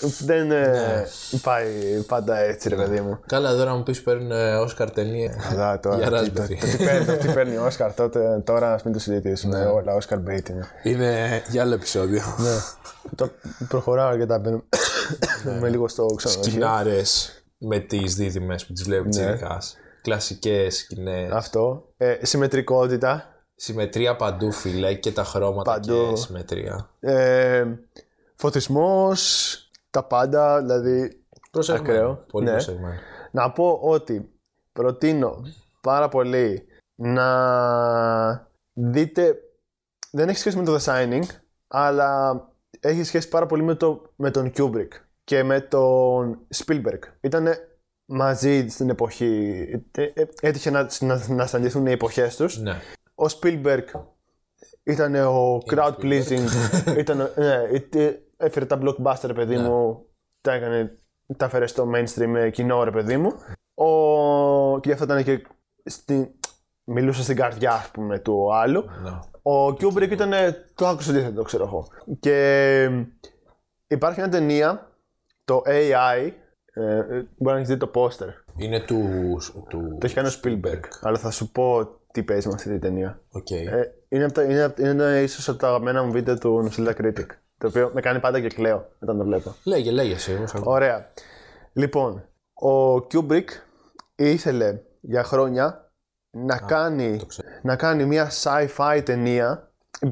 δεν ε, Ναι. πάει πάντα έτσι, ρε παιδί μου. Καλά, τώρα μου πεις παίρνουν Όσκαρ ταινία. Καλά, τώρα. Για το, Raspberry. το, το, τι παίρνει, το τι παίρνει ο Όσκαρ τότε, τώρα ας μην το συζητήσουμε. Όλα Όσκαρ bait είναι. Είναι για άλλο επεισόδιο. ναι. το, προχωράω αρκετά. Μπαίνουμε με λίγο στο ξενοδοχείο. Σκηνάρες με τις δίδυμες που τις βλέπει τσιριχτά. Κλασικές σκηνές. Αυτό. Ε, συμμετρικότητα. Συμμετρία παντού, φίλε, και τα χρώματα Παντού. και συμμετρία. Ε, φωτισμός, τα πάντα, δηλαδή Προσεγμένο. Ακραίο. Πολύ Ναι. προσεγμένο. να πω ότι προτείνω πάρα πολύ να δείτε, δεν έχει σχέση με το The Signing, αλλά έχει σχέση πάρα πολύ με, το, με τον Kubrick και με τον Spielberg. Ήταν μαζί στην εποχή, ε, ε, έτυχε να, να, να συναντηθούν οι εποχές τους. Ναι. Ο Spielberg ήταν ο crowd pleasing, ήταν, ναι, ε, έφερε τα blockbuster, ρε παιδί μου, τα έκανε, τα έφερε στο mainstream ε, κοινό, ρε παιδί μου. Ο, και γι' αυτό ήταν και στη, μιλούσε στην καρδιά, ας πούμε, του άλλου. ναι. Ο Kubrick ήταν το άκουσε αντίθετο, ξέρω εγώ. Και ε, υπάρχει μια ταινία, το AI, ε, ε, μπορεί να έχεις δει το πόστερ. Είναι του. του... Το έχει κάνει ο Spielberg. Αλλά θα σου πω τι παίζει με αυτή τη ταινία. Οκ. Ε, είναι, από τα, είναι, απ- είναι ίσως από τα αγαπημένα μου βίντεο του Nostalgia Critic. Το οποίο με κάνει πάντα και κλαίω όταν το βλέπω. Λέγε, λέγε εσύ. εγώ σ' ακούω. Ωραία. Λοιπόν, ο Kubrick ήθελε για χρόνια να, κάνει, ξέρω. να κάνει μια sci-fi ταινία.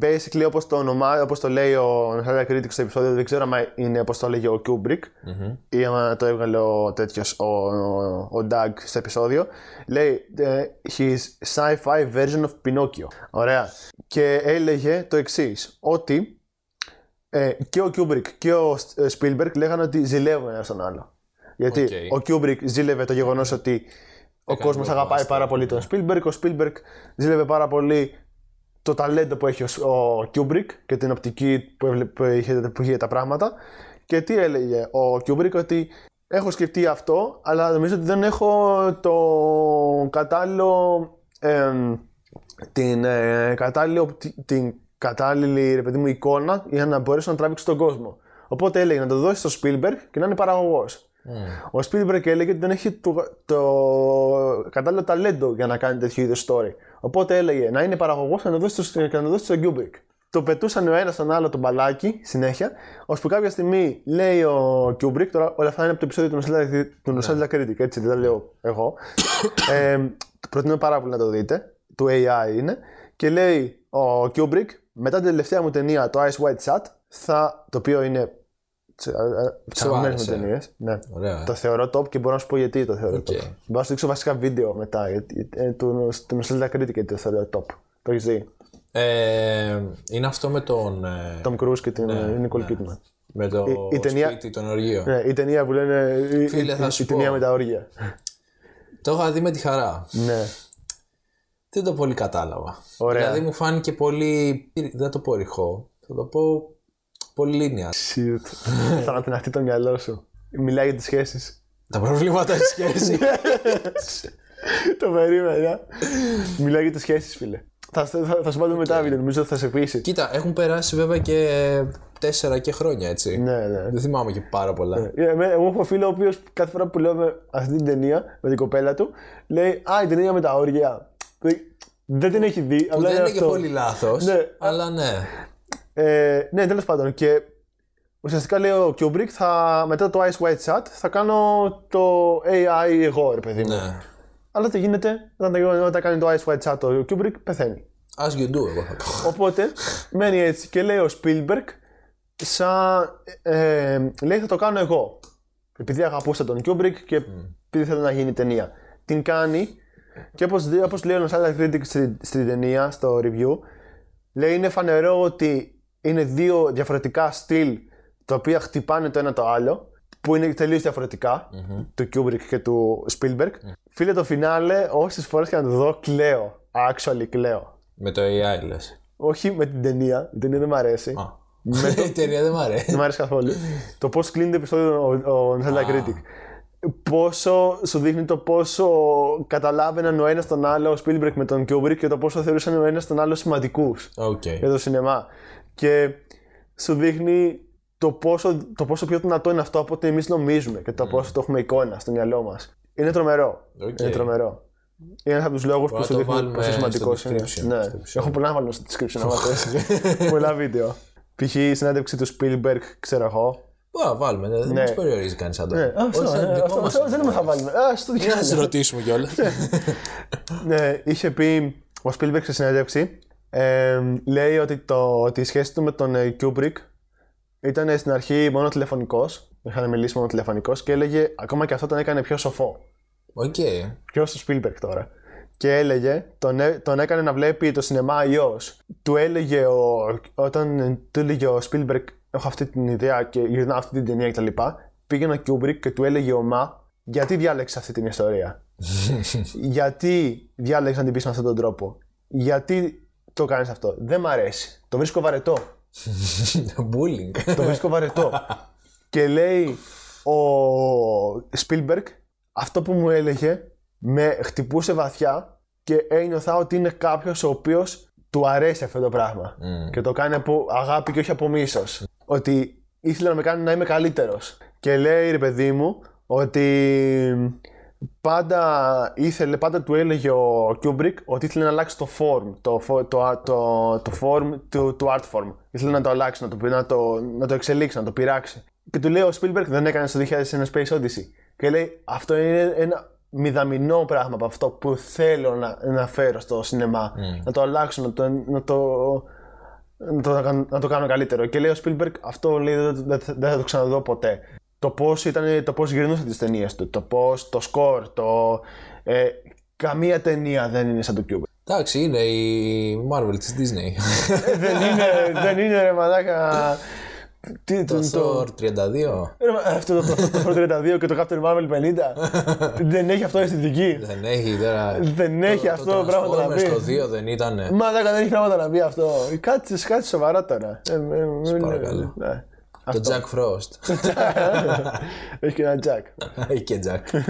Basically, όπως το, ονομα, όπως το λέει ο Nostalgia Critic στο επεισόδιο, δεν ξέρω αν είναι όπως το λέγει ο Kubrick Μμμ. ή άμα το έβγαλε ο τέτοιος, ο, ο, ο Doug στο επεισόδιο, λέει ε, his sci-fi version of Pinocchio. Ωραία. Και έλεγε το εξής ότι ε, και ο Kubrick και ο ε, Spielberg λέγανε ότι ζηλεύουν ένα τον άλλο. Γιατί Οκ. ο Kubrick ζήλευε το γεγονός ότι ο Έκανε κόσμος αγαπάει blockbuster, πάρα πολύ τον Spielberg, ο Spielberg ζήλευε πάρα πολύ το ταλέντο που έχει ο, ο Kubrick και την οπτική που, έβλε- που, είχε, που είχε τα πράγματα. Και τι έλεγε ο Kubrick ότι έχω σκεφτεί αυτό, αλλά νομίζω ότι δεν έχω το κατάλληλο εμ, την, ε, κατάλληλο, τη- την κατάλληλη ρε παιδί μου, εικόνα για να μπορέσω να τραβήξω τον κόσμο. Οπότε έλεγε να το δώσει στο Spielberg και να είναι παραγωγός. Ο Spielberg έλεγε ότι δεν έχει το, το κατάλληλο ταλέντο για να κάνει τέτοιο είδου story. Οπότε έλεγε να είναι παραγωγός και να το δώσει στο, και να το δώσει στο Kubrick. Το πετούσαν ο ένας στον άλλο το μπαλάκι συνέχεια, ώσπου κάποια στιγμή λέει ο Kubrick, τώρα όλα αυτά είναι από το επεισόδιο του Nostalgia, του Nostalgia Critic, έτσι δεν τα λέω εγώ. ε, προτείνω πάρα πολύ να το δείτε, του AI είναι, και λέει ο Kubrick, μετά την τελευταία μου ταινία, το Eyes Wide Shut, θα, το οποίο είναι απ' τις αγαπημένες μου άρεσε. ταινίες. Ναι. Ωραία. Το θεωρώ top και μπορώ να σου πω γιατί το θεωρώ OK. top. Μπορώ να σου δείξω βασικά βίντεο μετά. Γιατί, ε, του, του Nostalgia Critic γιατί το θεωρώ top. Το έχεις δει; Ε, είναι αυτό με τον. ε, Tom Cruise και την ε, Nicole ναι. Kidman. με το η- η ταινία- σπίτι των οργείων. Ναι, η ταινία που λένε. η- Φίλε, η, θα η, σου η πω. ταινία με τα όργια. Το είχα δει με τη Χαρά. ναι. Δεν το πολύ κατάλαβα. Ωραία. Δηλαδή μου φάνηκε πολύ. Δεν θα το πω ρηχό. Θα το πω πολύ linear. Shit. Θα ανατιναχτεί το μυαλό σου. Μιλάει για τις σχέσεις. Τα προβλήματα στη σχέσης. το περίμενα. Μιλάει για τις σχέσεις, φίλε. Θα, θα, θα σου πάρω μετά βίντεο, νομίζω ότι θα σε πείσει. Κοίτα, έχουν περάσει βέβαια και τέσσερα και χρόνια έτσι. Ναι, ναι. Δεν θυμάμαι και πάρα πολλά. Ε, εμέ- Εγώ έχω φίλο ο οποίος κάθε φορά που λέω με αυτή την ταινία με την κοπέλα του λέει Α, η ταινία με τα όργια. Δεν- Δεν την έχει δει. Που απλά δεν είναι αυτό. και πολύ λάθος. Ναι. Αλλά ναι. Ε, ναι, τέλος πάντων. Και ουσιαστικά λέει ο Kubrick θα, μετά το Ice White Shut θα κάνω το AI εγώ, ρε παιδί μου. ναι. Αλλά τι γίνεται, όταν, τα- όταν κάνει το Ice White Shut ο Kubrick πεθαίνει. As you do, εγώ θα πω. Οπότε μένει έτσι και λέει ο Spielberg, σαν, ε, λέει θα το κάνω εγώ. Επειδή αγαπούσα τον Kubrick και επειδή θέλω να γίνει ταινία. Την κάνει και όπως, δι- όπως λέει ο Nostalgia Critic στη, στην ταινία, στο review, λέει είναι φανερό ότι είναι δύο διαφορετικά στυλ τα οποία χτυπάνε το ένα το άλλο. που είναι τελείως διαφορετικά, του Kubrick και του Spielberg. Φίλε, το φινάλε, όσες φορές και να το δω, κλαίω. Actually, κλαίω. Με το AI λες. Όχι με την ταινία, η ταινία δεν μ' αρέσει. Με Η ταινία δεν μ' αρέσει. Δεν μ' αρέσει καθόλου. το πώς κλείνει το επεισόδιο ο, ο Nostalgia Critic. Πόσο σου δείχνει το πόσο καταλάβαιναν ο ένας τον άλλο, ο Spielberg με τον Kubrick και το πόσο θεωρούσαν ο ένας τον άλλο σημαντικούς Οκ. για το σινεμά. Και σου δείχνει το πόσο, το πόσο πιο δυνατό είναι αυτό από ό,τι εμείς νομίζουμε και το πόσο το έχουμε εικόνα στο μυαλό μας. Είναι τρομερό. Οκ. Είναι τρομερό. Είναι ένας από τους λόγους που να σου το δείχνει βάλουμε πόσο σημαντικός στο είναι. description, Ναι. στο επεισόδιο. Έχω πολλά να βάλω στο description άμα θες. Πολλά βίντεο. Π.χ. η συνέντευξη του Spielberg, ξέρω εγώ. Πού να βάλουμε, δεν Ναι. μας περιορίζει κανείς σαν το. Ναι, αυτό, Όχι, σαν ναι, δικό αυτό, μας αυτό δεν είναι. με θα βάλουμε. Α, στο Για να σε διάλογο. ρωτήσουμε κιόλας. Ναι, είχε πει ο Spielberg σε συνέντευξη. ε, λέει ότι, το, ότι η σχέση του με τον ε, Kubrick ήταν στην αρχή μόνο τηλεφωνικώς. Είχαν μιλήσει μόνο τηλεφωνικώς και έλεγε ακόμα και αυτό τον έκανε πιο σοφό. Οκ. Ποιο ο Spielberg τώρα. Και έλεγε, τον, έ- τον έκανε να βλέπει το σινεμά αλλιώς. Του έλεγε, ο, όταν του έλεγε ο Spielberg, έχω αυτή την ιδέα και γυρνάω αυτή την ταινία κτλ. Πήγαινε ο Kubrick και του έλεγε ο Μα, γιατί διάλεξες αυτή την ιστορία; γιατί διάλεξες να την πεις με αυτόν τον τρόπο; Γιατί το κάνεις αυτό; Δεν μ' αρέσει. Το βρίσκω βαρετό. Bullying. Το βρίσκω βαρετό. και λέει ο Spielberg, αυτό που μου έλεγε με χτυπούσε βαθιά και ένιωθα ότι είναι κάποιος ο οποίος του αρέσει αυτό το πράγμα. Και το κάνει από αγάπη και όχι από μίσος. Ότι ήθελε να με κάνει να είμαι καλύτερος. Και λέει ρε παιδί μου ότι πάντα ήθελε, πάντα του έλεγε ο Kubrick ότι ήθελε να αλλάξει το form, το, fo- το, το, το form του, του art form. Ήθελε να το αλλάξει, να το, να, το, να το εξελίξει, να το πειράξει. Και του λέει ο Spielberg δεν έκανε στο 2001 Space Odyssey. Και λέει αυτό είναι ένα μηδαμινό πράγμα από αυτό που θέλω να, να φέρω στο σινεμά. Να το αλλάξω, να το, να το, να το, να το κάνω καλύτερο. Και λέει ο Spielberg, αυτό λέει, δεν, δεν- δεν θα το ξαναδώ ποτέ. Το πώς ήταν, το πώς γυρνούσε τις ταινίες του, το πώς, το σκορ, το. Ε, καμία ταινία δεν είναι σαν το Kubrick. Εντάξει, είναι η Marvel της Disney. Ε, δεν, είναι, δεν είναι ρε μαλάκα. Τι, το, Το το, Thor 32. ρε, μα- αυτό το, το, το, το 32 και το Captain Marvel 50. δεν έχει αυτό αισθητική. Δεν έχει τώρα. Δεν έχει αυτό πράγματα να Transformers πει. Το 2 δεν ήταν. Μαλάκα δεν έχει πράγματα να πει αυτό. Κάτσε, κάτσε σοβαρά τώρα. Ε, ε, ε, παρακαλώ. ναι. Το Jack Frost. Έχει και ένα Jack. Έχει και Jack.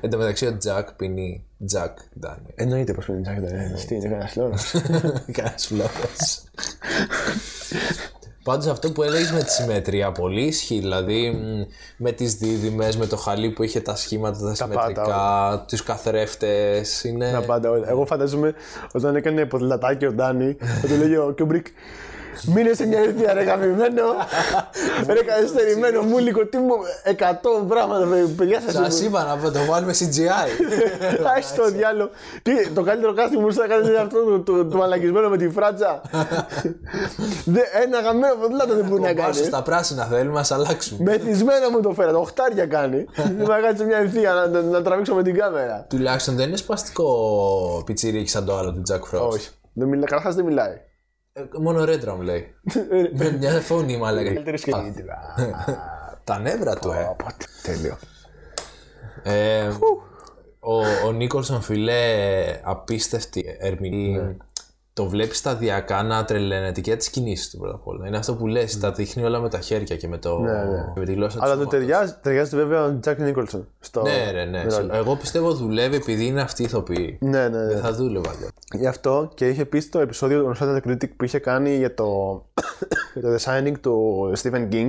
Εν τω μεταξύ ο Jack πίνει Jack Daniel. Εννοείται πως είναι Jack δεν Τι είναι, κανένας λόγος. Κανένας λόγος. Πάντως αυτό που έλεγες με τη συμμετρία πολύ ισχύει. Δηλαδή μ, με τις δίδυμες, με το χαλί που είχε τα σχήματα τα, συμμετρικά, τους καθρέφτες. Είναι. Τα πάντα όλα. Εγώ φαντάζομαι όταν έκανε ποδηλατάκι ο Ντάνι, θα του έλεγε ο Kubrick. Μείνε σε μια ευθεία ρε γαμημένο, ρε καθυστερημένο μούλικο, τι μου, εκατό πράγματα παι- παιδιά σας Σα είπα να το βάλουμε CGI. Άχι το διάλογο. Τι, το καλύτερο casting μου θα κάνει είναι αυτό το, το, το μαλακισμένο με τη φράτσα. Δε- Ένα γαμμένο ποδήλατο δεν μπορεί να κάνει. Πάσο στα πράσινα θέλουμε, ας αλλάξουμε. Μεθυσμένο μου το φέρα, το οχτάρια κάνει. Δεν θα κάνει σε μια ευθεία να, να, να τραβήξω με την κάμερα. Τουλάχιστον δεν είναι σπαστικό πιτσιρίκι σαν το άλλο του Jack Frost. Όχι. Δεν μιλά, καταρχάς δεν μιλάει. Ε, Μόνο ρέντρα μου λέει. Με μια φωνή μου έλεγε. Καλύτερη σκηνή. Τα νεύρα του, ε. Τέλειο. Ε, ο, ο Νίκολσον φιλέ απίστευτη ερμηνεία. Το βλέπεις σταδιακά να τρελαίνεται και τις κινήσεις του πρώτα απ' όλα. Είναι αυτό που λες, τα δείχνει όλα με τα χέρια και με, το, με τη γλώσσα Αλλά του το ταιριάζει, ταιριάζει βέβαια ο Τζακ Νίκολσον. Στο... Ναι, ναι, ναι. Εγώ πιστεύω δουλεύει επειδή είναι αυτή η ηθοποιή. Ναι, ναι, ναι. Δεν θα δούλευα αλλιώ. Γι' αυτό και είχε πει στο επεισόδιο του Nostalgia Critic που είχε κάνει για το, για το designing του Stephen King.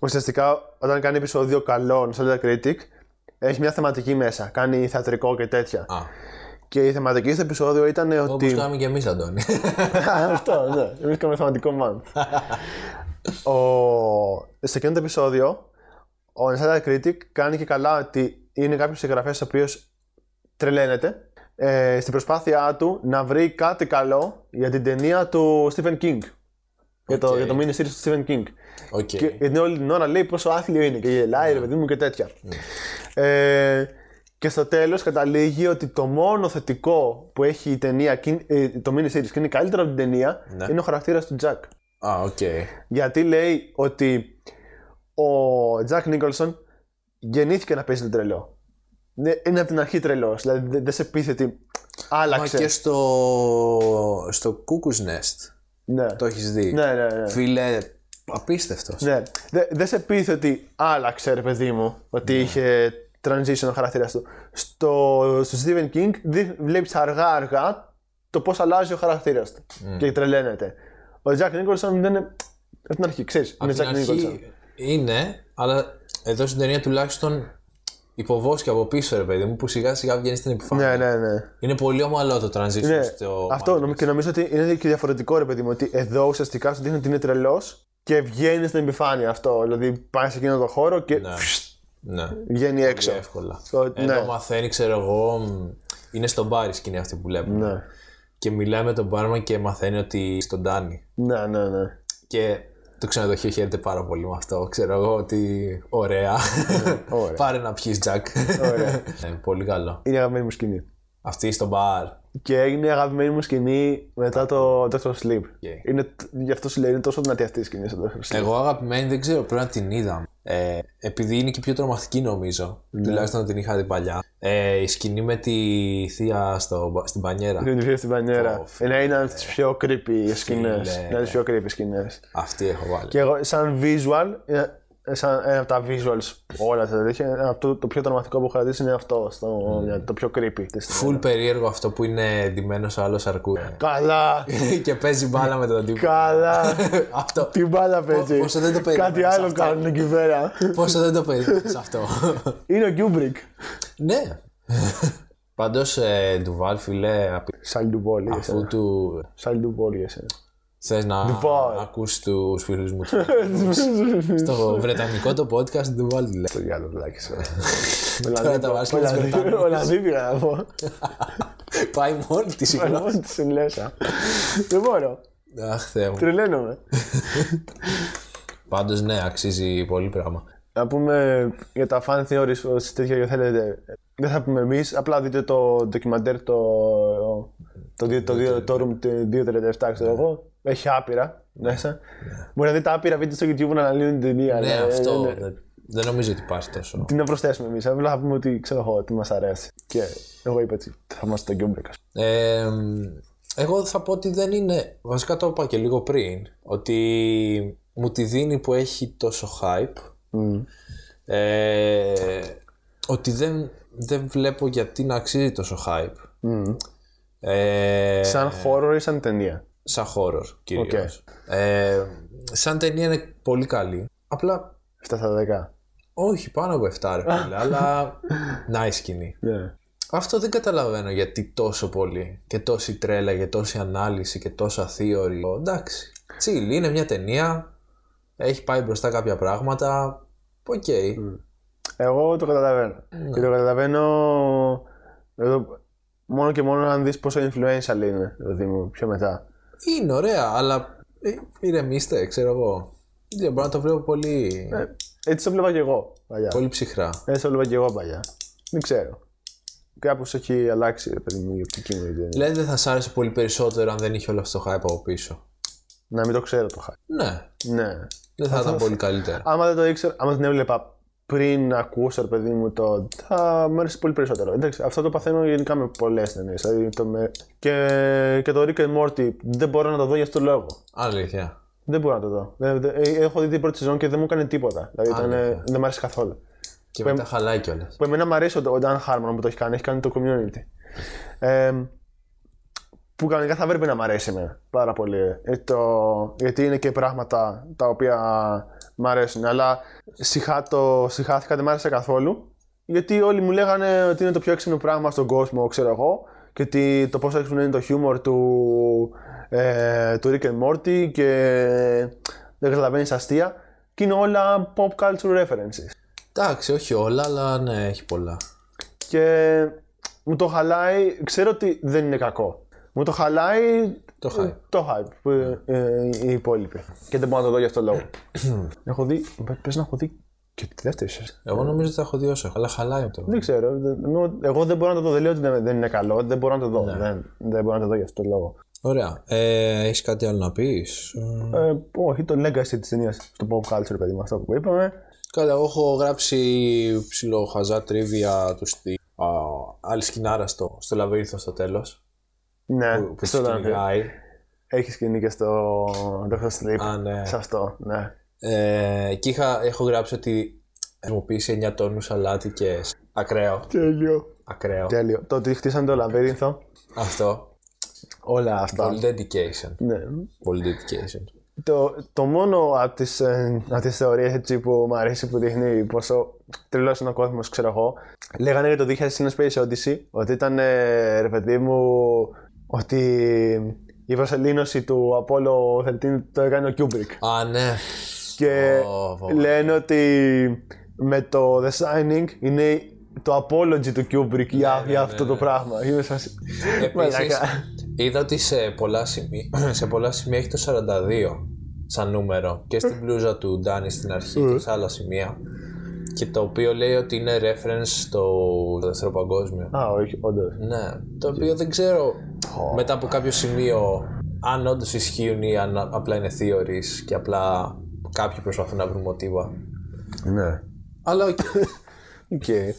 Ουσιαστικά, όταν κάνει επεισόδιο καλό Nostalgia Critic, έχει μια θεματική μέσα. Κάνει θεατρικό και τέτοια. Α, Και η θεματική στο επεισόδιο ήταν όπως ότι. κάνουμε και εμείς, Αντώνη. Αυτό, ναι. Εμείς κάνουμε θεματικό μαν. ο... Σε εκείνο το επεισόδιο, ο Nostalgia Critic κάνει και καλά ότι είναι κάποιο συγγραφέα ο οποίο τρελαίνεται ε, στην προσπάθειά του να βρει κάτι καλό για την ταινία του Stephen King. Για, το, Οκ. για το mini series του Stephen King. OK. Και γιατί όλη την ώρα λέει πόσο άθλιο είναι και γελάει, ρε παιδί μου και τέτοια. Ε, και στο τέλος καταλήγει ότι το μόνο θετικό που έχει η ταινία, εκείνη- ε, το mini series και είναι καλύτερο από την ταινία, Ναι. είναι ο χαρακτήρας του Jack. Α, οκ. Γιατί λέει ότι ο Jack Nicholson γεννήθηκε να παίζει τον τρελό. Ναι, Είναι από την αρχή τρελός. Δηλαδή δεν δεν σε πείθει ότι Μα άλλαξε. και στο, στο Cuckoo's Nest. Ναι. Το έχεις δει. Ναι, ναι, ναι. Φίλε, απίστευτος. Ναι. Δεν δεν σε πείθει ότι άλλαξε, ρε παιδί μου, ότι είχε transition ο χαρακτήρας του. Στο, στο Stephen King βλέπεις αργά-αργά το πώς αλλάζει ο χαρακτήρας του. Και τρελαίνεται. Ο Jack Nicholson δεν είναι. Από την αρχή, ξέρεις. Από Είναι την Jack Nicholson. αρχή είναι, αλλά εδώ στην ταινία τουλάχιστον υποβόσκει από πίσω ρε παιδί μου που σιγά σιγά βγαίνει στην επιφάνεια. Ναι, ναι, ναι. Είναι πολύ ομαλό το transition Ναι, στο αυτό νομ- και νομίζω ότι είναι και διαφορετικό ρε παιδί μου. Ότι εδώ ουσιαστικά σου δείχνει ότι είναι τρελός και βγαίνει στην επιφάνεια αυτό. Δηλαδή πάει σε εκείνο το χώρο και Ναι. Ναι, βγαίνει έξω. πιο εύκολα. Το- Εδώ ναι. μαθαίνει, ξέρω εγώ, μ, είναι στον μπάρ η σκηνή αυτή που βλέπουμε. Ναι. Και μιλάει με τον μπάρμαν και μαθαίνει ότι στον Ντάνι. Ναι, ναι, ναι. Και το ξενοδοχείο χαίρεται πάρα πολύ με αυτό. Ξέρω εγώ ότι ωραία. ωραία. Πάρε να πιεις Τζακ. Ωραία. Ε, πολύ καλό. Είναι η αγαπημένη μου σκηνή. Αυτή στο μπαρ. Και έγινε η αγαπημένη μου σκηνή μετά το Doctor Sleep. Okay. Είναι, γι' αυτό σου λέει είναι τόσο δυνατή αυτή η σκηνή στο Doctor Sleep. Εγώ αγαπημένη δεν ξέρω, πρέπει να την είδα. Ε, επειδή είναι και πιο τρομακτική νομίζω. Ναι. Τουλάχιστον την είχα δει παλιά. Ε, η σκηνή με τη θεία στο, στην πανιέρα. Είναι η στην πανιέρα. Ω, φίλε. Είναι ένα από τις πιο creepy σκηνές. Φίλε. Είναι από τις πιο creepy σκηνές. Αυτή έχω βάλει. Και εγώ, σαν visual, είναι- σαν ένα από τα visuals όλα τα τέτοια, αυτό το πιο τρομακτικό που έχω κρατήσει είναι αυτό. Στο, Το πιο creepy. της Full περίεργο αυτό που είναι ντυμένος άλλος αρκού. Καλά! και παίζει μπάλα με τον τύπο. Καλά! αυτό. Τι μπάλα παίζει. πόσο δεν το περίμενα Κάτι σε άλλο αυτό. κάνουν εκεί πέρα. Πόσο δεν το περίμενες αυτό. Είναι ο Kubrick. ναι. Πάντως, ε, Ντουβάλ, φιλέ, απ- Σαλ του πόλη. αφού του Σαλ του πόλη, εσένα. Θες να Ντουβάλ. ακούσει τους φίλους μου. τους. Στο βρετανικό το podcast Ντουβάλ τη λέει. Το διάλογο, βλάκι σου. Τώρα τα βάζει και τους Βρετανούς. Ολλανδί πήγα να πω. Πάει μόνη της η γλώσσα. Μόνο της συνλέσα. Δεν μπορώ. Αχ, Θεέ μου. Τρελαίνομαι. Πάντως, ναι, αξίζει πολύ πράγμα. Να πούμε για τα fan theories, όσοι τέτοια και θέλετε. Δεν θα πούμε εμείς, απλά δείτε το ντοκιμαντέρ το. Το, δύο- το, δύο- το Room 237, ξέρω εγώ. Έχει άπειρα μέσα. Μπορεί να δείτε άπειρα βίντεο στο YouTube να αναλύουν την ταινία. Ναι, αλλά, αυτό. ε, ναι. δεν- Δεν νομίζω ότι υπάρχει τόσο. Τι να προσθέσουμε εμείς. Απλά θα πούμε ότι ξέρω εγώ ότι μας αρέσει. Και εγώ είπα έτσι. Θα είμαστε το Kubrick. ας πούμε. Ε, εγώ θα πω ότι δεν είναι. Βασικά το είπα και λίγο πριν. Ότι μου τη δίνει που έχει τόσο hype. Ε, ότι δεν, δεν βλέπω γιατί να αξίζει τόσο hype. Ε, Σαν horror ή σαν ταινία. Σαν horror κυρίως. Ε, σαν ταινία είναι πολύ καλή. Απλά 7 στα 10. όχι πάνω από 7 ρε φίλε, αλλά nice σκηνή. Ναι. Αυτό δεν καταλαβαίνω γιατί τόσο πολύ και τόση τρέλα και τόση ανάλυση και τόσα theory. Εντάξει, chill, είναι μια ταινία, έχει πάει μπροστά κάποια πράγματα, οκ. Εγώ το καταλαβαίνω. Και το καταλαβαίνω εδώ, μόνο και μόνο αν δεις πόσο influential είναι δηλαδή μου πιο μετά. Είναι ωραία, αλλά ε, ηρεμήστε, ξέρω εγώ. Δεν μπορώ να το βλέπω πολύ, Ε, έτσι το 'βλεπα και εγώ παλιά. πολύ ψυχρά. Έτσι το 'βλεπα και εγώ παλιά. Δεν ξέρω. Κάπως έχει αλλάξει ρε παιδί μου η οπτική μου ιδέα. Δηλαδή δεν θα σ' άρεσε πολύ περισσότερο αν δεν είχε όλο αυτό το hype από πίσω. Να μην το ξέρω το χάρη. Ναι, Ναι. δεν θα ήταν πολύ καλύτερα. Άμα δεν το ήξερα, άμα την έβλεπα πριν ακούσω, ρε παιδί μου, το. θα μου άρεσε πολύ περισσότερο. Εντάξει, αυτό το παθαίνω γενικά με πολλές ταινίες. Δηλαδή, το με... και, και το Rick and Morty δεν μπορώ να το δω για αυτόν τον λόγο. Αλήθεια. Δεν μπορώ να το δω. Δεν- δεν- ε, έχω δει την πρώτη σεζόν και δεν μου έκανε τίποτα. Δηλαδή, ήταν, δεν μου άρεσε καθόλου. Και μετά χαλάει κιόλας. Που εμένα μου αρέσει ο, ο Dan Harmon που το έχει κάνει, έχει κάνει το community. Ε, που κανονικά θα έπρεπε να μ' αρέσει εμένα πάρα πολύ. Ε, το, γιατί είναι και πράγματα τα οποία μ' αρέσουν. Αλλά συχά το, συχάθηκα, δεν μ' άρεσε καθόλου. Γιατί όλοι μου λέγανε ότι είναι το πιο έξυπνο πράγμα στον κόσμο, ξέρω εγώ. Και ότι το πόσο έξυπνο είναι το χιούμορ του, ε, του Rick and Morty και δεν καταλαβαίνεις αστεία. Και είναι όλα pop culture references. Εντάξει, όχι όλα, αλλά ναι, έχει πολλά. Και μου το χαλάει, ξέρω ότι δεν είναι κακό. Μου το χαλάει Το hype. το hype που ε, οι υπόλοιποι. Και δεν μπορώ να το δω για αυτόν τον λόγο. έχω δει, πες να έχω δει και τη δεύτερη σεζόν. Εγώ νομίζω ότι θα έχω δει όσο έχω, αλλά χαλάει αυτό. Δεν ξέρω. δεν- ενώ Εγώ δεν μπορώ να το δω. Δεν λέω ότι δεν δεν είναι καλό. Δεν μπορώ να το δω. Δεν, δεν μπορώ να το δω για αυτόν τον λόγο. Ωραία. Ε, Έχεις κάτι άλλο να πεις; Ε, όχι, το legacy της ταινίας στο pop culture, παιδί μου, αυτό που είπαμε. Καλά, εγώ έχω γράψει ψηλό χαζά τρίβια του στη α, άλλη σκηνάρα στο, στο λαβύρινθο στο τέλος. Ναι, Που, που στο της Λαβύρινθο. κυνηγάει. Έχει σκηνή και στο Dr. Sleep. Α, ναι. Σε αυτό, ναι. Ε, και είχα, έχω γράψει ότι χρησιμοποίησε 9 τόνους αλάτικες. Ακραίο. Τέλειο. Ακραίο. Τέλειο. Το ότι χτίσαν το λαβύρινθο. Αυτό. Όλα αυτά. Πολύ dedication. Ναι. Πολύ dedication. Το, το μόνο από τις, ε, από τις θεωρίες έτσι, που μου αρέσει που δείχνει πόσο τρελός είναι ο κόσμος, ξέρω εγώ, λέγανε για το 2001 Space Odyssey ότι ήταν, ε, ρε παιδί μου, ότι η προσελήνωση του Apollo 13 το έκανε ο Kubrick. Α, ναι. Και Ω, βα- λένε ότι με το The Shining είναι το apology του Kubrick για, για αυτό το πράγμα. Είμαι σαν... Επίσης, Μαλάκα. είδα ότι σε πολλά, σημεία, σε πολλά σημεία έχει το 42 σαν νούμερο και στην μπλούζα του Ντάνι στην αρχή και σε άλλα σημεία. Και το οποίο λέει ότι είναι reference στο δεύτερο παγκόσμιο. Α, όχι, όντως. Ναι, το οποίο δεν ξέρω μετά από κάποιο σημείο αν όντως ισχύουν ή αν απλά είναι theories και απλά κάποιοι προσπαθούν να βρουν μοτίβα. Ναι. Αλλά οκ. ΟΚ. Ε,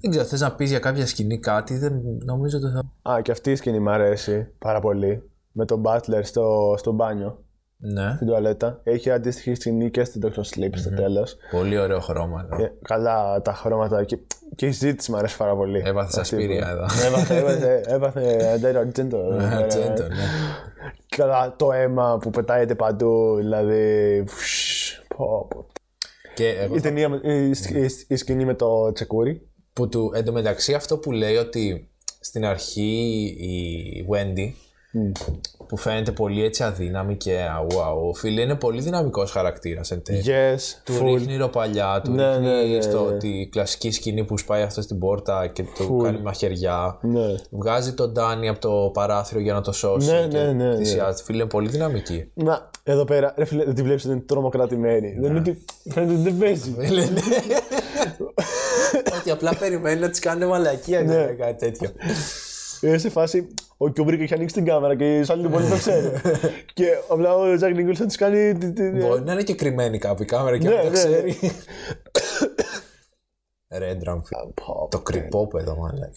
δεν ξέρω, θες να πεις για κάποια σκηνή κάτι, δεν νομίζω ότι θα... Α, και αυτή η σκηνή μου αρέσει πάρα πολύ. Με τον Butler στο, στο μπάνιο, Ναι, στην τουαλέτα. Έχει αντίστοιχη σκηνή και στην Dr. Sleep στο τέλος. πολύ ωραίο χρώμα. ναι. Ε, καλά τα χρώματα και, και η συζήτηση μου αρέσει πάρα πολύ. Έμαθες Αυτή Suspiria που- εδώ. Έμαθε, έμαθε, έμαθε Αντέρο Αρτζέντο. Αρτζέντο, ναι. Καλά το αίμα που πετάγεται παντού, δηλαδή. φουσ, Πω, πω. Και εγώ Η ταινία, με- η, η, η σκηνή με το τσεκούρι. που του, εντωμεταξύ αυτό που λέει ότι στην αρχή η Wendy που φαίνεται πολύ έτσι αδύναμη και αού αού φίλε είναι πολύ δυναμικός χαρακτήρας εν τέλει. Yes, Του full. ρίχνει ροπαλιά, του Ναι, ρίχνει ναι, ναι, στο, ναι. τη κλασική σκηνή που σπάει αυτό στην πόρτα και του κάνει μαχαιριά. Ναι. Βγάζει τον Ντάνι από το παράθυρο για να το σώσει. Ναι, και ναι, ναι, ναι. θυσιάζεται. Φίλε, είναι πολύ δυναμική. Να, εδώ πέρα, ρε φίλε, δεν τη βλέπεις ότι είναι τρομοκρατημένη. Δεν είναι ότι. Φαίνεται ότι δεν παίζει. Φίλε, ναι. Ότι απλά περιμένει να της κάνουν μαλακία Ναι. για κάτι τέτοιο. Είναι σε φάση. Ο Κιούμπρικ έχει ανοίξει την κάμερα και οι άλλοι του πολύ το ξέρουν. και απλά ο Τζακ Νίκολσον της κάνει. τη- τη- Μπορεί να είναι και κρυμμένη κάπου η κάμερα και Ναι, να το ναι, ξέρει. Redrum, Πω, Το κρυπόπεδο, μάλλον.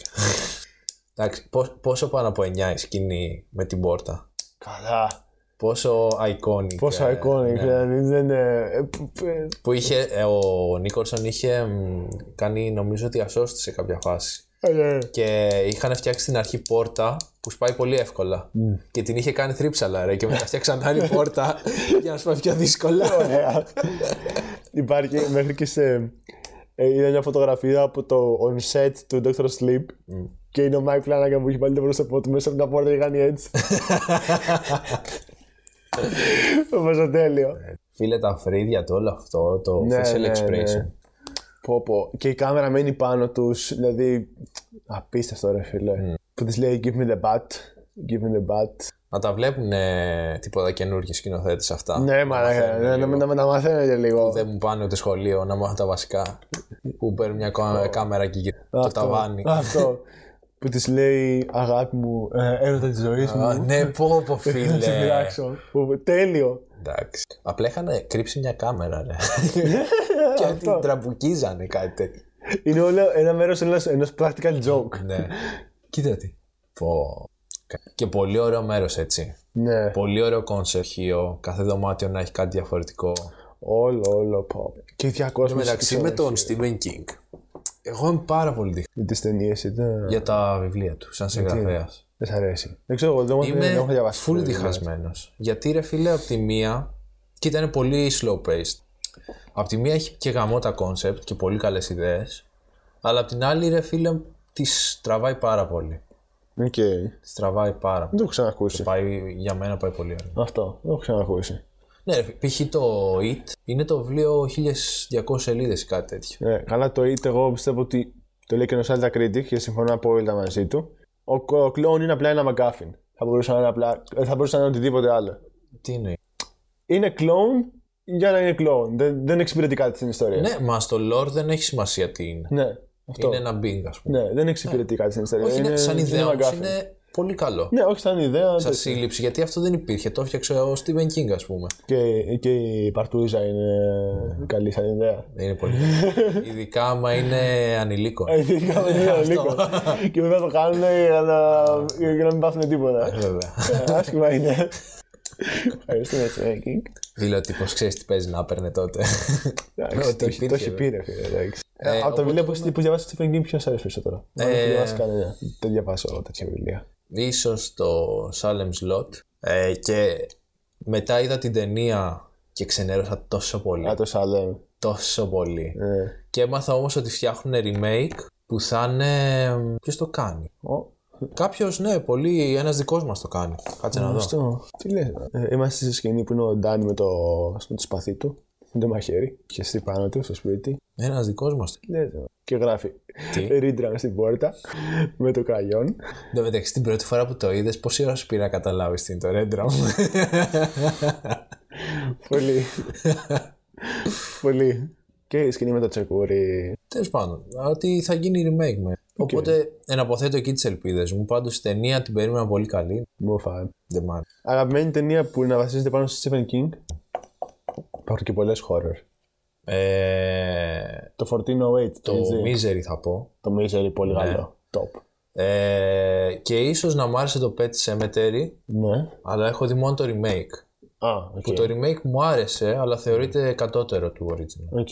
Εντάξει, πόσο, πόσο πάνω από 9 η σκηνή με την πόρτα; Καλά. Πόσο iconic. Πόσο ε, iconic, ναι. δηλαδή δεν είναι. ε, π- ε, Που είχε, ε, ο Νίκολσον είχε μ, κάνει νομίζω διασώστη σε κάποια φάση. Ε, ναι. Και είχαν φτιάξει στην αρχή πόρτα που σπάει πολύ εύκολα. Και την είχε κάνει θρύψαλα ρε και μετά φτιάξαν άλλη πόρτα για να σπάει πιο δύσκολα. Ωραία. Υπάρχει μέχρι και σε. Ε, είδα μια φωτογραφία από το on set του Dr. Sleep και είναι ο Mike Flanagan που έχει βάλει το πρόσωπό του μέσα από μια πόρτα και κάνει έτσι. Πόσο τέλειο. Φίλε τα φρύδια του όλο αυτό, το Ναι, facial ναι, expression. ναι. Πω, πω. Και η κάμερα μένει πάνω τους, δηλαδή απίστευτο ρε φίλε. Που της λέει give me the bat, give me the bat. Να τα βλέπουν ε, τίποτα καινούργιοι σκηνοθέτες αυτά. Ναι, Να μαλάκα, μαθαίνουν να, λίγο. να, να, να μαθαίνετε λίγο. Δεν μου πάνε ούτε σχολείο να μάθω τα βασικά. που παίρνουν μια κά- κάμερα και γυρνάνε το Αυτό, ταβάνι. Αυτό. που της λέει αγάπη μου, ε, έρωτα της ζωής μου. Α, ναι, πω πω Να σε φίλε. πειράξω. Πω, Τέλειο. Εντάξει. Απλά είχαν κρύψει μια κάμερα, ρε. Και την τραμπουκίζανε κάτι τέτοιο. Είναι όλο ένα μέρος ενός, ενός practical joke. ναι. Κοίτα τι. Πω. Και πολύ ωραίο μέρος έτσι. Ναι, Πολύ ωραίο κονσερχείο. Κάθε δωμάτιο να έχει κάτι διαφορετικό. όλο, όλο. Πω. Και οι 200 Και μεταξύ με τον Stephen King. Εγώ είμαι πάρα πολύ δίχτυ Με τις ταινίες ήταν... για τα βιβλία του, σαν συγγραφέας. Δεν σ' αρέσει. Δεν ξέρω, εγώ δεν έχω- δεν έχω Είμαι διαβάσει. full διχασμένος. Γιατί ρε φίλε, από τη μία. και ήταν πολύ slow paced. Από τη μία έχει και γαμό τα concept και πολύ καλές ιδέες. Αλλά από την άλλη, ρε φίλε, τη τραβάει πάρα πολύ. ΟΚ. Δεν Τη τραβάει πάρα πολύ. το έχω ξανακούσει. Πάει, για μένα πάει πολύ ωραία. Αυτό. Δεν το έχω ξανακούσει. Ναι, ρε, π.χ. το It είναι το βιβλίο 1200 σελίδες ή κάτι τέτοιο. Ναι, καλά το είτε εγώ πιστεύω ότι το λέει και ο Σάλτα Critic και συμφωνώ απόλυτα μαζί του. Ο, ο κλόουν είναι απλά ένα McGuffin. Θα μπορούσε να είναι απλά. ε, Θα μπορούσε να είναι οτιδήποτε άλλο. Τι εννοεί. Είναι κλόουν για να είναι κλόουν. Δεν, δεν εξυπηρετεί κάτι στην ιστορία. Ναι, μα στο lore δεν έχει σημασία τι είναι. Ναι, αυτό. Είναι ένα bing, ας πούμε. Ναι, δεν εξυπηρετεί κάτι στην ιστορία. Όχι, είναι, σαν ιδέα όμως McGuffin. είναι πολύ καλό. Ναι, όχι σαν ιδέα. Σαν τέτοιο. σύλληψη, γιατί αυτό δεν υπήρχε. Το έφτιαξε ο Stephen King, ας πούμε. Και, και η Παρτούζα είναι καλή σαν ιδέα. Είναι πολύ καλό. Ειδικά άμα είναι ανηλίκο. Ε, Ειδικά με είναι λίγο. Και μετά το κάνουν για να, για να μην πάθουν τίποτα. Βέβαια. Ε, Άσχημα είναι. Ευχαριστούμε, Stephen King. Φίλε, ο τύπος ξέρεις τι παίζει να παίρνε τότε. Εντάξει, Ότι το έχει- Το υπήρχε, έχει πει, ρε φίλε. εντάξει. Ε, Από τα οπότε βιβλία που που διαβάσεις Stephen King, ποιος αρέσει περισσότερο. Δεν Ε, έχω διαβάσεις κανένα. Δεν διαβάσω τέτοια βιβλία. Ίσως το Salem's Lot. Ε, και μετά είδα την ταινία και ξενέρωσα τόσο πολύ. Α, το Σαλέμ. Τόσο πολύ. Ε, Και έμαθα όμως ότι φτιάχνουν remake που θα είναι. Ποιος το κάνει; ω, Κάποιος, ναι, πολύ. Ένας δικός μας το κάνει. Κάτσε να δω. Αυτό. Τι λες. Ε, Είμαστε στη σκηνή που είναι ο Ντάνι με το, με το σπαθί του. Με το μαχαίρι. Και στη πάνω του στο σπίτι. Ένας δικός μας. Τι λες, ρε. Και γράφει Τι; Ρίντρα στην πόρτα με το κραγιόν. Εν τω μεταξύ, την πρώτη φορά που το είδες, πόση ώρα σου πήρε να καταλάβεις τι είναι το Red Drum. Πολύ. Πολύ. Και η σκηνή με το τσεκούρι. Τέλος πάντων, ότι θα γίνει remake με. Οπότε εναποθέτω εκεί τις ελπίδες μου. Πάντως η ταινία την περίμενα πολύ καλή. Μου φάνε. Δεν μ' άρεσε. Αγαπημένη ταινία που να βασίζεται πάνω στο Stephen King. Υπάρχουν και πολλές horror. Ε, Το 1408, το, το έχεις δει; Misery θα πω. το Misery, πολύ Ναι. καλό. Top. Ε, και ίσως να μ' άρεσε το Pet Sematary, Ναι. αλλά έχω δει μόνο το remake. Α, οκ. Που το remake μου άρεσε, αλλά θεωρείται κατώτερο του original. Οκ.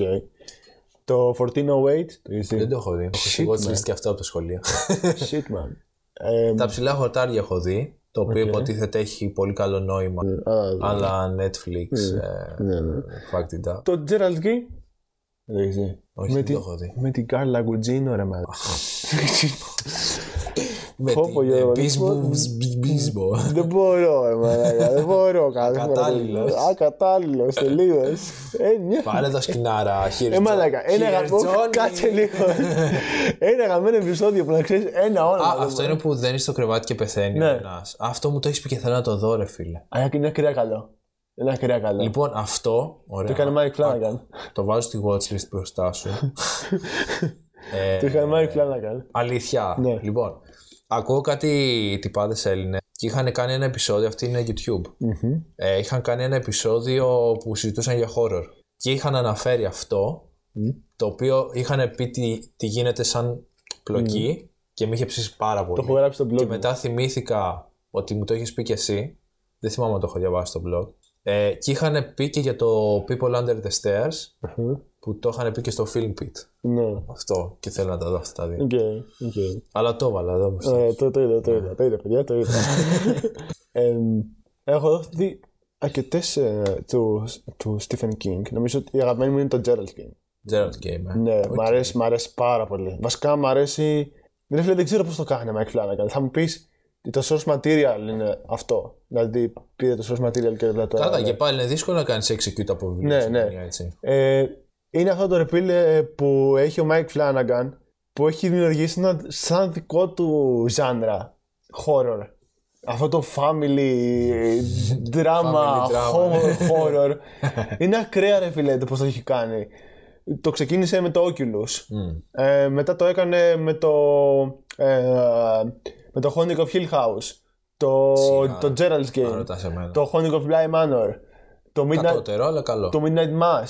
Το 1408, το έχεις δει; Δεν το έχω δει. Έχω Shit, σιγότσι man. και αυτό από το σχολείο. Shit, man. Ε, Τα ψηλά χορτάρια έχω δει, το οποίο Οκ. υποτίθεται έχει πολύ καλό νόημα. α, Αλλά Netflix, ε, ναι, ναι. fact it up. Το Gerald Key. Δεν το έχεις δει. Όχι, με δεν την- το έχω δει. Με την Κάρλα Γκουτζίνο, ρε man. Με Πω, πω, την Γιώργο, ε, Bisbo- λοιπόν. Bisbo. Δεν μπορώ, ρε μαλάκα. Δεν μπορώ. Ακατάλληλος. Ακατάλληλο, τελείω. Ε, μια Πάρε το σκηνάρα, Here's Ε, μαλάκα, Jo- ένα Here's αγαπημένο. Johnny. Κάτσε λίγο. Ένα αγαπημένο επεισόδιο που να ξέρεις ένα όνομα. Α, αυτό είναι που δεν είναι στο κρεβάτι και πεθαίνει Ναι. ο ένας. Αυτό μου το έχεις πει και θέλω να το δω, ρε φίλε. Α, είναι ακραία καλό. Είναι ακραία καλό. Λοιπόν, αυτό. Ωραία. Το έκανε Mike Flanagan. Το βάζω στη watchlist μπροστά σου. ε, Το έκανε Mike Flanagan. αλήθεια. Ναι. Λοιπόν, ακούω κάτι τυπάδες Έλληνες και είχαν κάνει ένα επεισόδιο, αυτή είναι YouTube. Μμμ. Ε, είχαν κάνει ένα επεισόδιο που συζητούσαν για horror. Και είχαν αναφέρει αυτό, το οποίο είχαν πει τι, τι γίνεται σαν πλοκή και με είχε ψήσει πάρα πολύ. Το έχω γράψει στο blog. Και μου. μετά θυμήθηκα ότι μου το έχεις πει και εσύ. Δεν θυμάμαι αν το έχω διαβάσει στο blog. Ε, και είχαν πει και για το People Under the Stairs Μμμ. Που το είχαν πει και στο Film Pit. Ναι. Αυτό και θέλω να τα δω αυτά τα δύο. Οκ, οκ. Αλλά το έβαλα εδώ μπροστά. Ωραία, το, το είδα, το είδα, το είδα, παιδιά, το είδα. Εμ, έχω δει αρκετές του, του Stephen King. Νομίζω ότι η αγαπημένη μου είναι το Gerald King. Gerald Game. ε. Ναι, μ' αρέσει, μ' αρέσει πάρα πολύ. Βασικά μ' αρέσει. Δεν, φίλε, δεν ξέρω πώς το κάνει ο Mike Flanagan. Θα μου πεις το source material είναι αυτό. Δηλαδή πήρε το source material και δεν το. Καλά, και πάλι είναι δύσκολο να κάνεις execute από βιβλίο. Ναι, στην ναι. ταινία, έτσι. Ε, είναι αυτό το ρεπίλε που έχει ο Mike Flanagan που έχει δημιουργήσει ένα σαν δικό του ζάνρα horror. Αυτό το family drama, Family drama. horror, horror. είναι ακραία ρε φίλε το πώς το έχει κάνει. Το ξεκίνησε με το Oculus. Μμ. Ε, μετά το έκανε με το ε, με το Haunting of Hill House. Το, Σιγά, το Gerald's Αν Game. ρωτάς εμένα. Το Haunting of Bly Manor. Το Midnight, Κατώτερο, αλλά καλό. το Midnight Mass.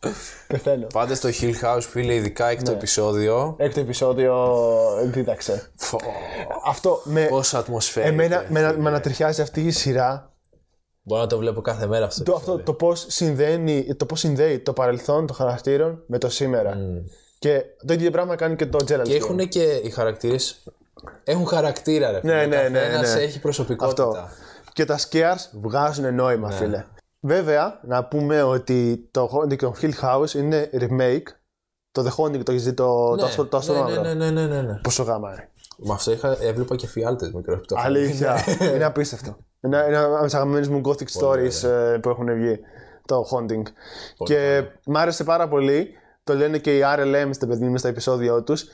Πεθαίνω. Πάτε στο Hill House, φίλε, ειδικά έκτο Ναι. επεισόδιο. Έκτο επεισόδιο, δίδαξε. Φω, Αυτό με, Πόσα ατμοσφαίρα. εμένα με, με ανατριχιάζει αυτή η σειρά. Μπορώ να το βλέπω κάθε μέρα αυτό. Το, αυτό, το πώς συνδέει, το πώς συνδέει το παρελθόν των χαρακτήρων με το σήμερα. Και το ίδιο πράγμα κάνει και το Gerald Και έχουν και οι χαρακτήρε. Έχουν χαρακτήρα, ρε. φίλε. Ναι, ναι, ναι, Καθένας ναι. έχει προσωπικότητα. Αυτό. Και τα scares βγάζουν νόημα, Ναι. φίλε. Βέβαια, να πούμε ότι το Haunting of Hill House είναι remake. Το The Haunting το έχεις δει το, Ναι, το, αστρο- το ναι, αστρόμαυρο. ναι, ναι, ναι, ναι, ναι. Πόσο γάμα, ρε. Με αυτό είχα, έβλεπα και φιάλτες μικρό. το είχα δει. Αλήθεια. είναι απίστευτο. Είναι είναι ένα από τις αγαπημένες μου gothic stories ε, που έχουν βγει. Το Haunting. και μ' άρεσε πάρα πολύ. Το λένε και οι RLM στα παιδί μου στα επεισόδια τους.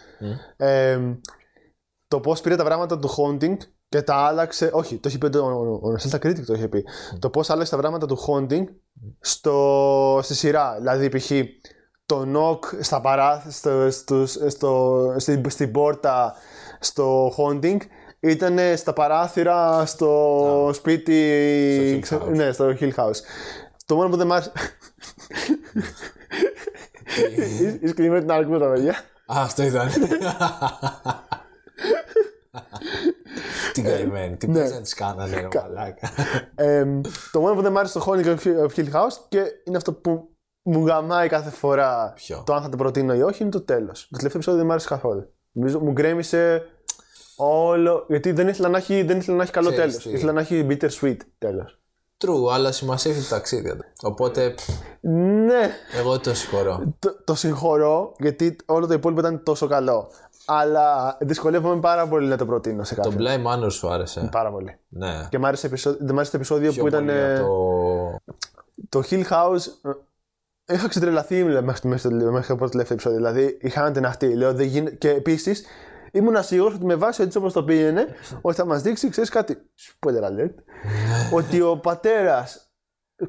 Ε, το πώς πήρε τα πράγματα του Haunting και τα άλλαξε. Όχι, το έχει πει ο, ο, ο Nostalgia Critic το είχε πει. Το πώς άλλαξε τα πράγματα του Haunting στο, στη σειρά. Δηλαδή, π.χ. το knock στα παρά, στο, στο, στο, στην, στην πόρτα στο haunting ήταν στα παράθυρα στο σπίτι. Στο Hill House. ναι, στο Hill House. Το μόνο που δεν μ' άρεσε. Είσαι κλεισμένο την άλλη τα παιδιά. Α, αυτό ήταν. Τι καημένη, τι Ναι. πες να τις κάνανε, ρε μαλάκα. Ε, το μόνο που δεν μ' άρεσε στο Haunting of Hill House και είναι αυτό που μου γαμάει κάθε φορά Ποιο; το αν θα το προτείνω ή όχι είναι το τέλος. Το τελευταίο επεισόδιο δεν μ' άρεσε καθόλου. Νομίζω μου γκρέμισε όλο. Γιατί δεν ήθελα να έχει, δεν ήθελα να έχει καλό Ξέρεις τέλος. τι; Ήθελα να έχει bitter sweet τέλος. True, αλλά σημασία έχει το ταξίδι. εδώ. Οπότε, Ναι, εγώ το συγχωρώ. το, το συγχωρώ γιατί όλο το υπόλοιπο ήταν τόσο καλό. Αλλά δυσκολεύομαι πάρα πολύ να το προτείνω σε Το κάποιον. Bly Manor σου άρεσε. Πάρα πολύ. Ναι. Και μ' άρεσε, επεισόδιο, δεν μ' άρεσε το επεισόδιο Πιο που ήταν. πολύ ε, από το... Το Hill House. ε, Είχα ξετρελαθεί μέχρι, μέχρι, το, μέχρι το τελευταίο επεισόδιο. Δηλαδή είχα αντιναχτεί. Λέω, δεν γίνε... Και επίσης ήμουν σίγουρο ότι με βάση έτσι όπως το πήγαινε, ότι θα μας δείξει, ξέρεις κάτι. Spoiler alert. ότι ο πατέρας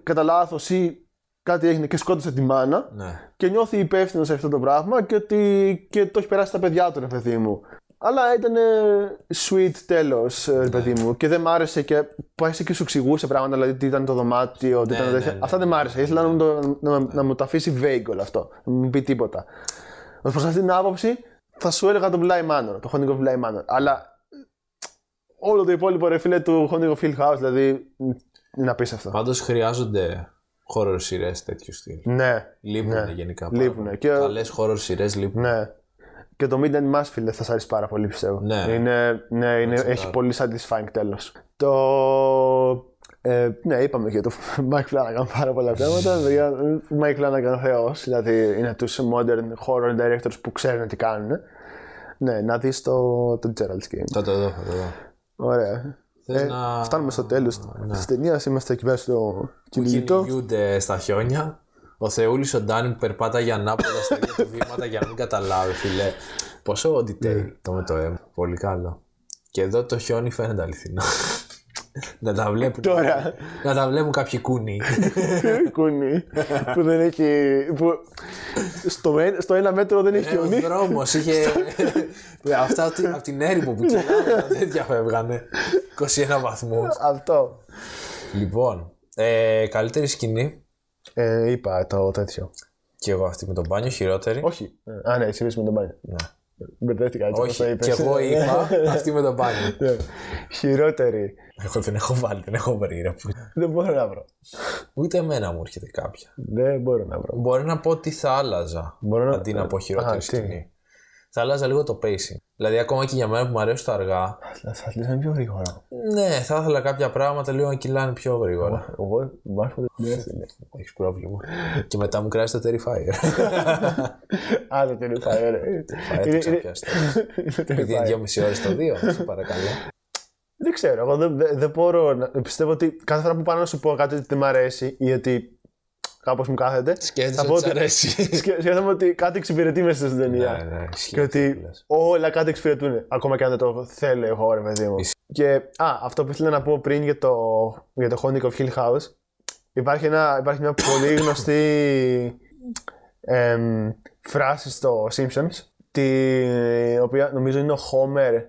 κατά λάθος ή κάτι έγινε και σκότωσε τη μάνα Ναι. και νιώθει υπεύθυνος σε αυτό το πράγμα και ότι και το έχει περάσει στα παιδιά του, ρε παιδί μου. Αλλά ήταν ε, sweet τέλος, ρε παιδί μου. Και δεν μ' άρεσε και πάει και σου εξηγούσε πράγματα, δηλαδή τι ήταν το δωμάτιο, τι Ναι, ήταν ναι, τέτοια. ναι, Αυτά δεν μ' άρεσε. Ήθελα να μου, το, να, να μου το αφήσει vague όλο αυτό. Να μην πει τίποτα. Ω προς αυτή την άποψη, θα σου έλεγα το Bly Manor, το Haunting of Bly Manor. Αλλά όλο το υπόλοιπο ρε φίλε του Haunting of Hill House, δηλαδή είναι απίστευτο. Πάντως χρειάζονται horror σειρέ τέτοιου στυλ. Ναι, Λείπουνε Ναι. γενικά. Λείπουνε. Και- Καλέ horror σειρέ λείπουν. Ναι. Και το Midnight Mass, φίλε, θα σα αρέσει πάρα πολύ, πιστεύω. Ναι. Είναι, ναι, είναι, Έτσι, έχει ναι. πολύ satisfying τέλος. Το. Ε, ναι, είπαμε και το Mike Flanagan πάρα πολλά πράγματα. παιδιά. Mike Flanagan θεός, δηλαδή είναι τους modern horror directors που ξέρουν τι κάνουν. Ναι, να δεις το, το Gerald's Game. Θα το δω, θα το δω. Ωραία. Θες Ε, να- Φτάνουμε στο τέλος Ναι. της ταινίας. Είμαστε εκεί πέρα στο κυνηγητό. Κυνηγούνται στα χιόνια. Ο Θεούλης ο Ντάνι που περπάταγε ανάποδα στα ίδια του βήματα για να μην καταλάβει, φιλέ. Πόσο detail Ναι. το με το αίμα. Πολύ καλό. Και εδώ το χιόνι φαίνεται αληθινό. Να τα βλέπουν. Τώρα. Να τα βλέπουν κάποιοι κούνοι. Κούνι που δεν έχει. Που στο, ένα- στο ένα μέτρο δεν έχει ο χιονί. δρόμος είχε. Αυτά από την- από την έρημο που κυλάνε, τέτοια φεύγανε. 21 βαθμούς. Αυτό. Λοιπόν, ε, καλύτερη σκηνή. Ε, είπα το τέτοιο. Και εγώ αυτή με τον μπάνιο, χειρότερη. Όχι. Ε, Α, ναι, εσύ είπες με τον μπάνιο. Ναι. Μπερδεύτηκα έτσι όπως το Όχι, είπες. και εγώ είπα αυτή με τον μπάνιο. Ναι. Χειρότερη. Εγώ δεν έχω βάλει, δεν έχω βρει. Ρε. που- Δεν μπορώ να βρω. Ούτε εμένα μου έρχεται κάποια. Δεν μπορώ να βρω. Μπορεί να πω τι θα άλλαζα Μπορώ να- αντί να πω Α, χειρότερη τι; σκηνή. Θα άλλαζα λίγο το pacing. Δηλαδή, ακόμα και για μένα που μου αρέσει το αργά, Θα θα λύσαμε πιο γρήγορα. ναι, θα ήθελα κάποια πράγματα λίγο να κυλάνε πιο γρήγορα. Εγώ μάθω δεν είναι. Έχεις πρόβλημα. και μετά μου κράζει το Terrifier. Άλλο Terrifier. Έτρεξα πια στο. Επειδή είναι δυόμιση ώρες το δύο, σε παρακαλώ. Δεν ξέρω, εγώ δεν, δεν, δεν μπορώ να. Πιστεύω ότι κάθε φορά που πάω να σου πω κάτι ότι δεν μ' αρέσει ή ότι κάπως μου κάθεται. Σκέφτεσαι θα πω ότι σ' ότι- αρέσει. σκε- Σκέφτομαι ότι κάτι εξυπηρετεί μέσα στην ταινία. Ναι, ναι, ισχύει Και αυτό ότι που λες. όλα κάτι εξυπηρετούν. Ακόμα και αν δεν το θέλω εγώ, ρε παιδί μου. Ισχύει. Και α, αυτό που ήθελα να πω πριν για το, για το Haunting of Hill House. Υπάρχει, ένα, υπάρχει μια πολύ γνωστή εμ, φράση στο Simpsons. Τη οποία νομίζω είναι ο Homer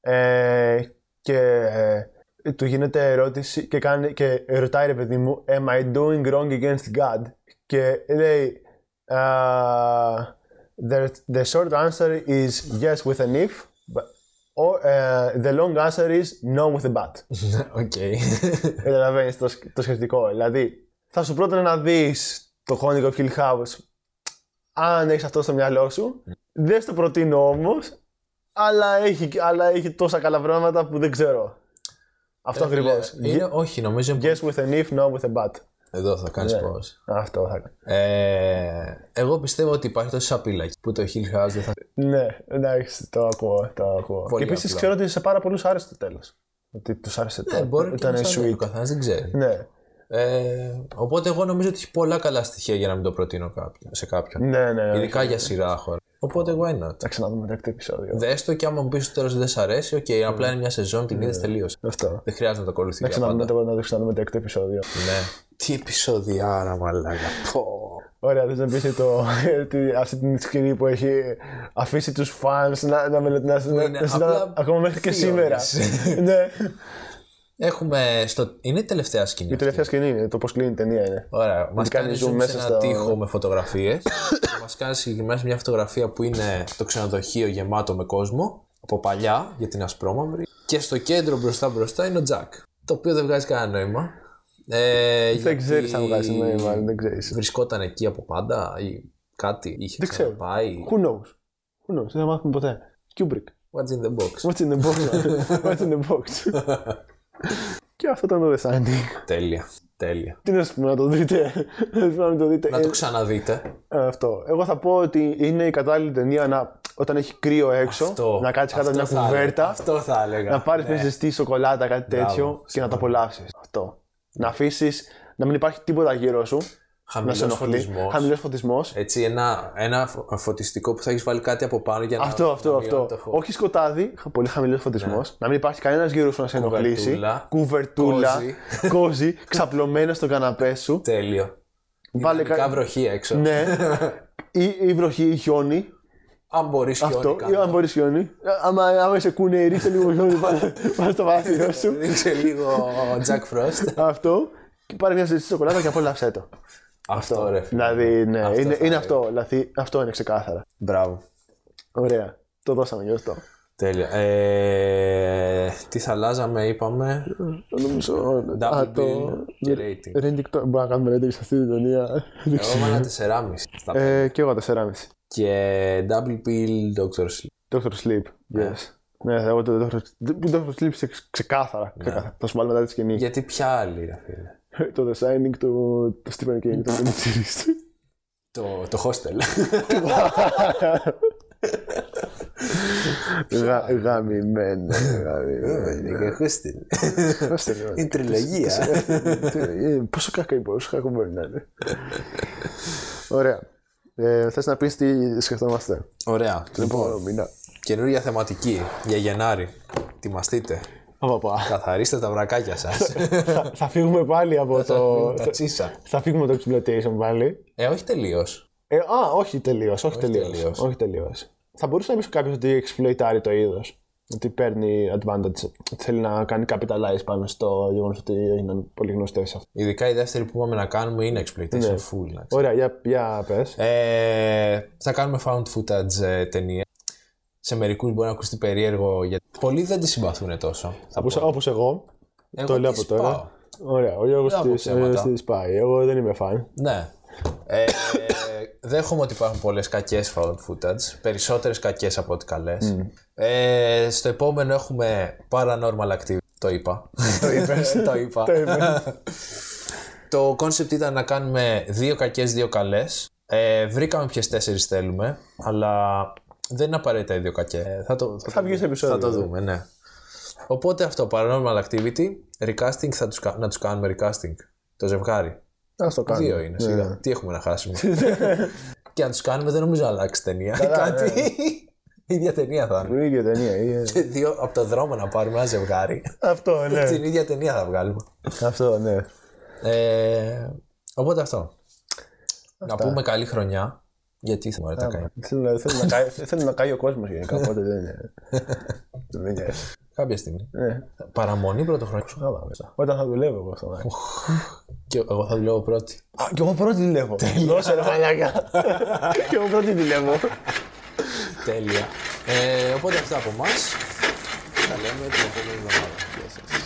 ε, και ε, του γίνεται ερώτηση και, κάνει, και ρωτάει ρε παιδί μου Am I doing wrong against God? Και λέει uh, the, the short answer is yes with an if but, or uh, the long answer is no with a but. Οκ. Καταλαβαίνεις το, σκ- το σκεπτικό. Δηλαδή, θα σου πρότεινα να δεις το Haunting of Hill House αν έχεις αυτό στο μυαλό σου. Δεν στο προτείνω όμως, αλλά έχει, αλλά έχει τόσα καλά πράγματα που δεν ξέρω. Αυτό ακριβώς. Είναι, όχι, νομίζω. είναι- Yes with an if, no with a but. Εδώ θα κάνεις Ναι. pause. Αυτό θα κάνω. Ε, εγώ πιστεύω ότι υπάρχει τόση σαπίλα εκεί που το Hill House δεν θα. Ναι, εντάξει, το ακούω. Το ακούω. Πολύ και επίσης απλό. ξέρω ότι σε πάρα πολλούς άρεσε το τέλος. Ότι τους άρεσε το. Ναι, μπορεί και ήταν να σ' αρέσει, sweet. Ο καθένας δεν ξέρει. Ναι, Ε, οπότε εγώ νομίζω ότι έχει πολλά καλά στοιχεία για να μην το προτείνω κάποιον, σε κάποιον. ναι, ναι. Ειδικά για σειρά horror. Οπότε why not; Θα ξαναδούμε το έκτο επεισόδιο. Δες το και άμα μου πεις στο τέλος δεν σ' αρέσει, οκ, απλά είναι μια σεζόν, την είδες τελείωσε. Αυτό. Δεν χρειάζεται να το ακολουθείς Να για ξαναδούμε πάντα. το, να το ξαναδούμε το έκτο επεισόδιο. Ναι. Τι επεισοδιάρα, μαλάκα. Πω. Ωραία, θες να πεις το, ότι αυτή την σκηνή που έχει αφήσει τους φανς να, να, να, να, να, Είναι να συζητάνε απλά ακόμα μέχρι και δύο σήμερα. ώρες. ναι. Έχουμε στο... Είναι η τελευταία σκηνή. Η τελευταία σκηνή είναι το πώς κλείνει η ταινία είναι. Ωραία. Μας κάνει κάνει zoom zoom μέσα σε ένα στο- τοίχο με φωτογραφίες. Μας κάνει συγκεκριμένα σε μια φωτογραφία που είναι το ξενοδοχείο γεμάτο με κόσμο από παλιά για την ασπρόμαυρη. Και στο κέντρο μπροστά μπροστά είναι ο Τζακ. Το οποίο δεν βγάζει κανένα νόημα. Ε, Δεν ξέρεις αν βγάζει νόημα, δεν ξέρεις. Βρισκόταν εκεί από πάντα ή κάτι. Είχε Δεν ξέρω. πάει. Who knows; Who knows, δεν θα μάθουμε ποτέ. Kubrick. What's in the box; What's in the box, man? What's in the box; Και αυτό ήταν το The Signing. Τέλεια. Τέλεια. Τι να σου πω να το δείτε. Δεν θέλω να το δείτε. Να Ε, το ξαναδείτε. ε, αυτό. Εγώ θα πω ότι είναι η κατάλληλη ταινία να, όταν έχει κρύο έξω, Αυτό. να κάτσεις κάτω Αυτό μια θα έλεγα. κουβέρτα, Αυτό θα έλεγα. να πάρεις μια Ναι. ζεστή σοκολάτα, κάτι Μπράβο, τέτοιο και να το απολαύσεις. Αυτό. Να αφήσει να μην υπάρχει τίποτα γύρω σου, να σε Χαμηλός ενοχλεί. φωτισμός. Χαμηλός φωτισμός. Έτσι, ένα, ένα φω- φωτιστικό που θα έχεις βάλει κάτι από πάνω για να. Αυτό, αυτό, να αυτό. μειώνει το φως. Όχι σκοτάδι, χα- πολύ χαμηλός φωτισμός. Να μην υπάρχει κανένας γύρω σου να σε ενοχλήσει. Κουβερτούλα. Κουβερτούλα. Κόζι. Κόζι, ξαπλωμένο στο καναπέ σου. Τέλειο. Βάλε Ειδικά κα- βροχή έξω. Ναι. ή, ή βροχή ή χιόνι. Αν μπορείς χιόνι. Αυτό. Ή κάνω. αν μπορείς χιόνι. Άμα, άμα είσαι κούνε, ρίξε λίγο χιόνι πάνω, πάνω στο παράθυρο σου. Ρίξε λίγο Jack Frost. αυτό. Και πάρε μια ζεστή σοκολάτα και απόλαυσέ το. Αυτό ρε. φίλε. Δηλαδή, ναι, Αυτό είναι, θα είναι έλεγα. αυτό. Δηλαδή, αυτό είναι ξεκάθαρα. Μπράβο. Ωραία. Το δώσαμε γι' αυτό. Τέλεια. Ε, τι θα αλλάζαμε, είπαμε. Το νομίζω. Double α, το- bill και rating. Rating το- Μπορούμε να κάνουμε rating σε αυτή την ταινία. Δεν Εγώ ξέρω. έβαλα 4,5. στα πέντε. Ε, και εγώ 4,5. Και double bill Doctor Sleep. Dr. Sleep. Yes. Ναι, εγώ το Dr. Dr. Sleep ξε- ξεκάθαρα. ξεκάθαρα. Θα σου βάλω μετά τη σκηνή. Γιατί ποια άλλη, ρε φίλε. το The Shining, το, το Stephen King, το mini series. Το, το hostel. Γα- Γαμημένο. γαμημένο. Το hostel. Δώστε λίγο. Είναι τριλογία. Ε, Πόσο κακό είναι, πόσο κακό μπορεί να είναι. Ωραία. Ε, θες να πεις τι σκεφτόμαστε; Ωραία. Λοιπόν, Επόμενο μήνα. καινούργια θεματική για Γενάρη. Ετοιμαστείτε. Παπαπα. Καθαρίστε τα βρακάκια σας. θα, θα φύγουμε πάλι από το. τα τσίσα. θα φύγουμε από το exploitation πάλι. Ε, όχι τελείως. Ε, α, όχι τελείως. Όχι τελείως. τελείως. Όχι τελείως. Θα μπορούσε να πει κάποιος ότι exploitάρει το είδος. Ότι παίρνει advantage. Ότι θέλει να κάνει capitalize πάνω στο γεγονός ότι έγιναν πολύ γνωστές αυτό. Ειδικά η δεύτερη που πάμε να κάνουμε είναι exploitation Ναι. full. να ξέρεις. Ωραία, για, για πες. Ε, θα κάνουμε found footage ε, ταινία. Σε μερικούς μπορεί να ακουστεί περίεργο γιατί πολλοί δεν τη συμπαθούν τόσο. Θα πω. Όπως εγώ. Εγώ το λέω της από τώρα. σπάω. Ωραία, ο Γιώργος Δεν θα πω ψέματα. της πάει. Εγώ δεν είμαι φαν. Ναι. Ε, ε, δέχομαι ότι υπάρχουν πολλές κακές found footage, περισσότερες κακές από ό,τι καλές. Ε, στο επόμενο έχουμε Paranormal Activity, το είπα. Το είπες. το είπα. Το είπες. το concept ήταν να κάνουμε δύο κακές, δύο καλές. Ε, βρήκαμε ποιες τέσσερις θέλουμε, αλλά δεν είναι απαραίτητα οι δύο κακές. Ε, θα, το, Θα βγει στο επεισόδιο. θα το δούμε, ναι. Οπότε αυτό, Paranormal Activity, recasting, θα τους, κα- να τους κάνουμε recasting. Το ζευγάρι. Α το κάνουμε. Δύο είναι, Ναι. σιγά. Τι έχουμε να χάσουμε; και αν τους κάνουμε, δεν νομίζω να αλλάξει ταινία. Κάτι. Η ίδια ταινία θα είναι. Η ίδια ταινία. η ίδια- Και δύο από το δρόμο να πάρουμε ένα ζευγάρι. Αυτό, ναι. Την ίδια ταινία θα βγάλουμε. Αυτό, ναι. Ε, οπότε αυτό. Να πούμε καλή χρονιά. Γιατί θα μου τα κάνει. Θέλω να- θέλω να καεί- Θέλω να καεί ο κόσμος γενικά, οπότε δεν είναι. Δεν με νοιάζει. Κάποια στιγμή. Ναι. Παραμονή πρωτοχρονιά. Καλά, μέσα. Όταν θα δουλεύω εγώ αυτό. ναι. Και εγώ θα δουλεύω πρώτη. Α, κι εγώ πρώτη δουλεύω. Δώσε ρε μαλάκα. Κι εγώ πρώτη δουλεύω. Τέλεια. Ε, οπότε αυτά από εμάς. Τα λέμε την επόμενη εβδομάδα. Γεια σας.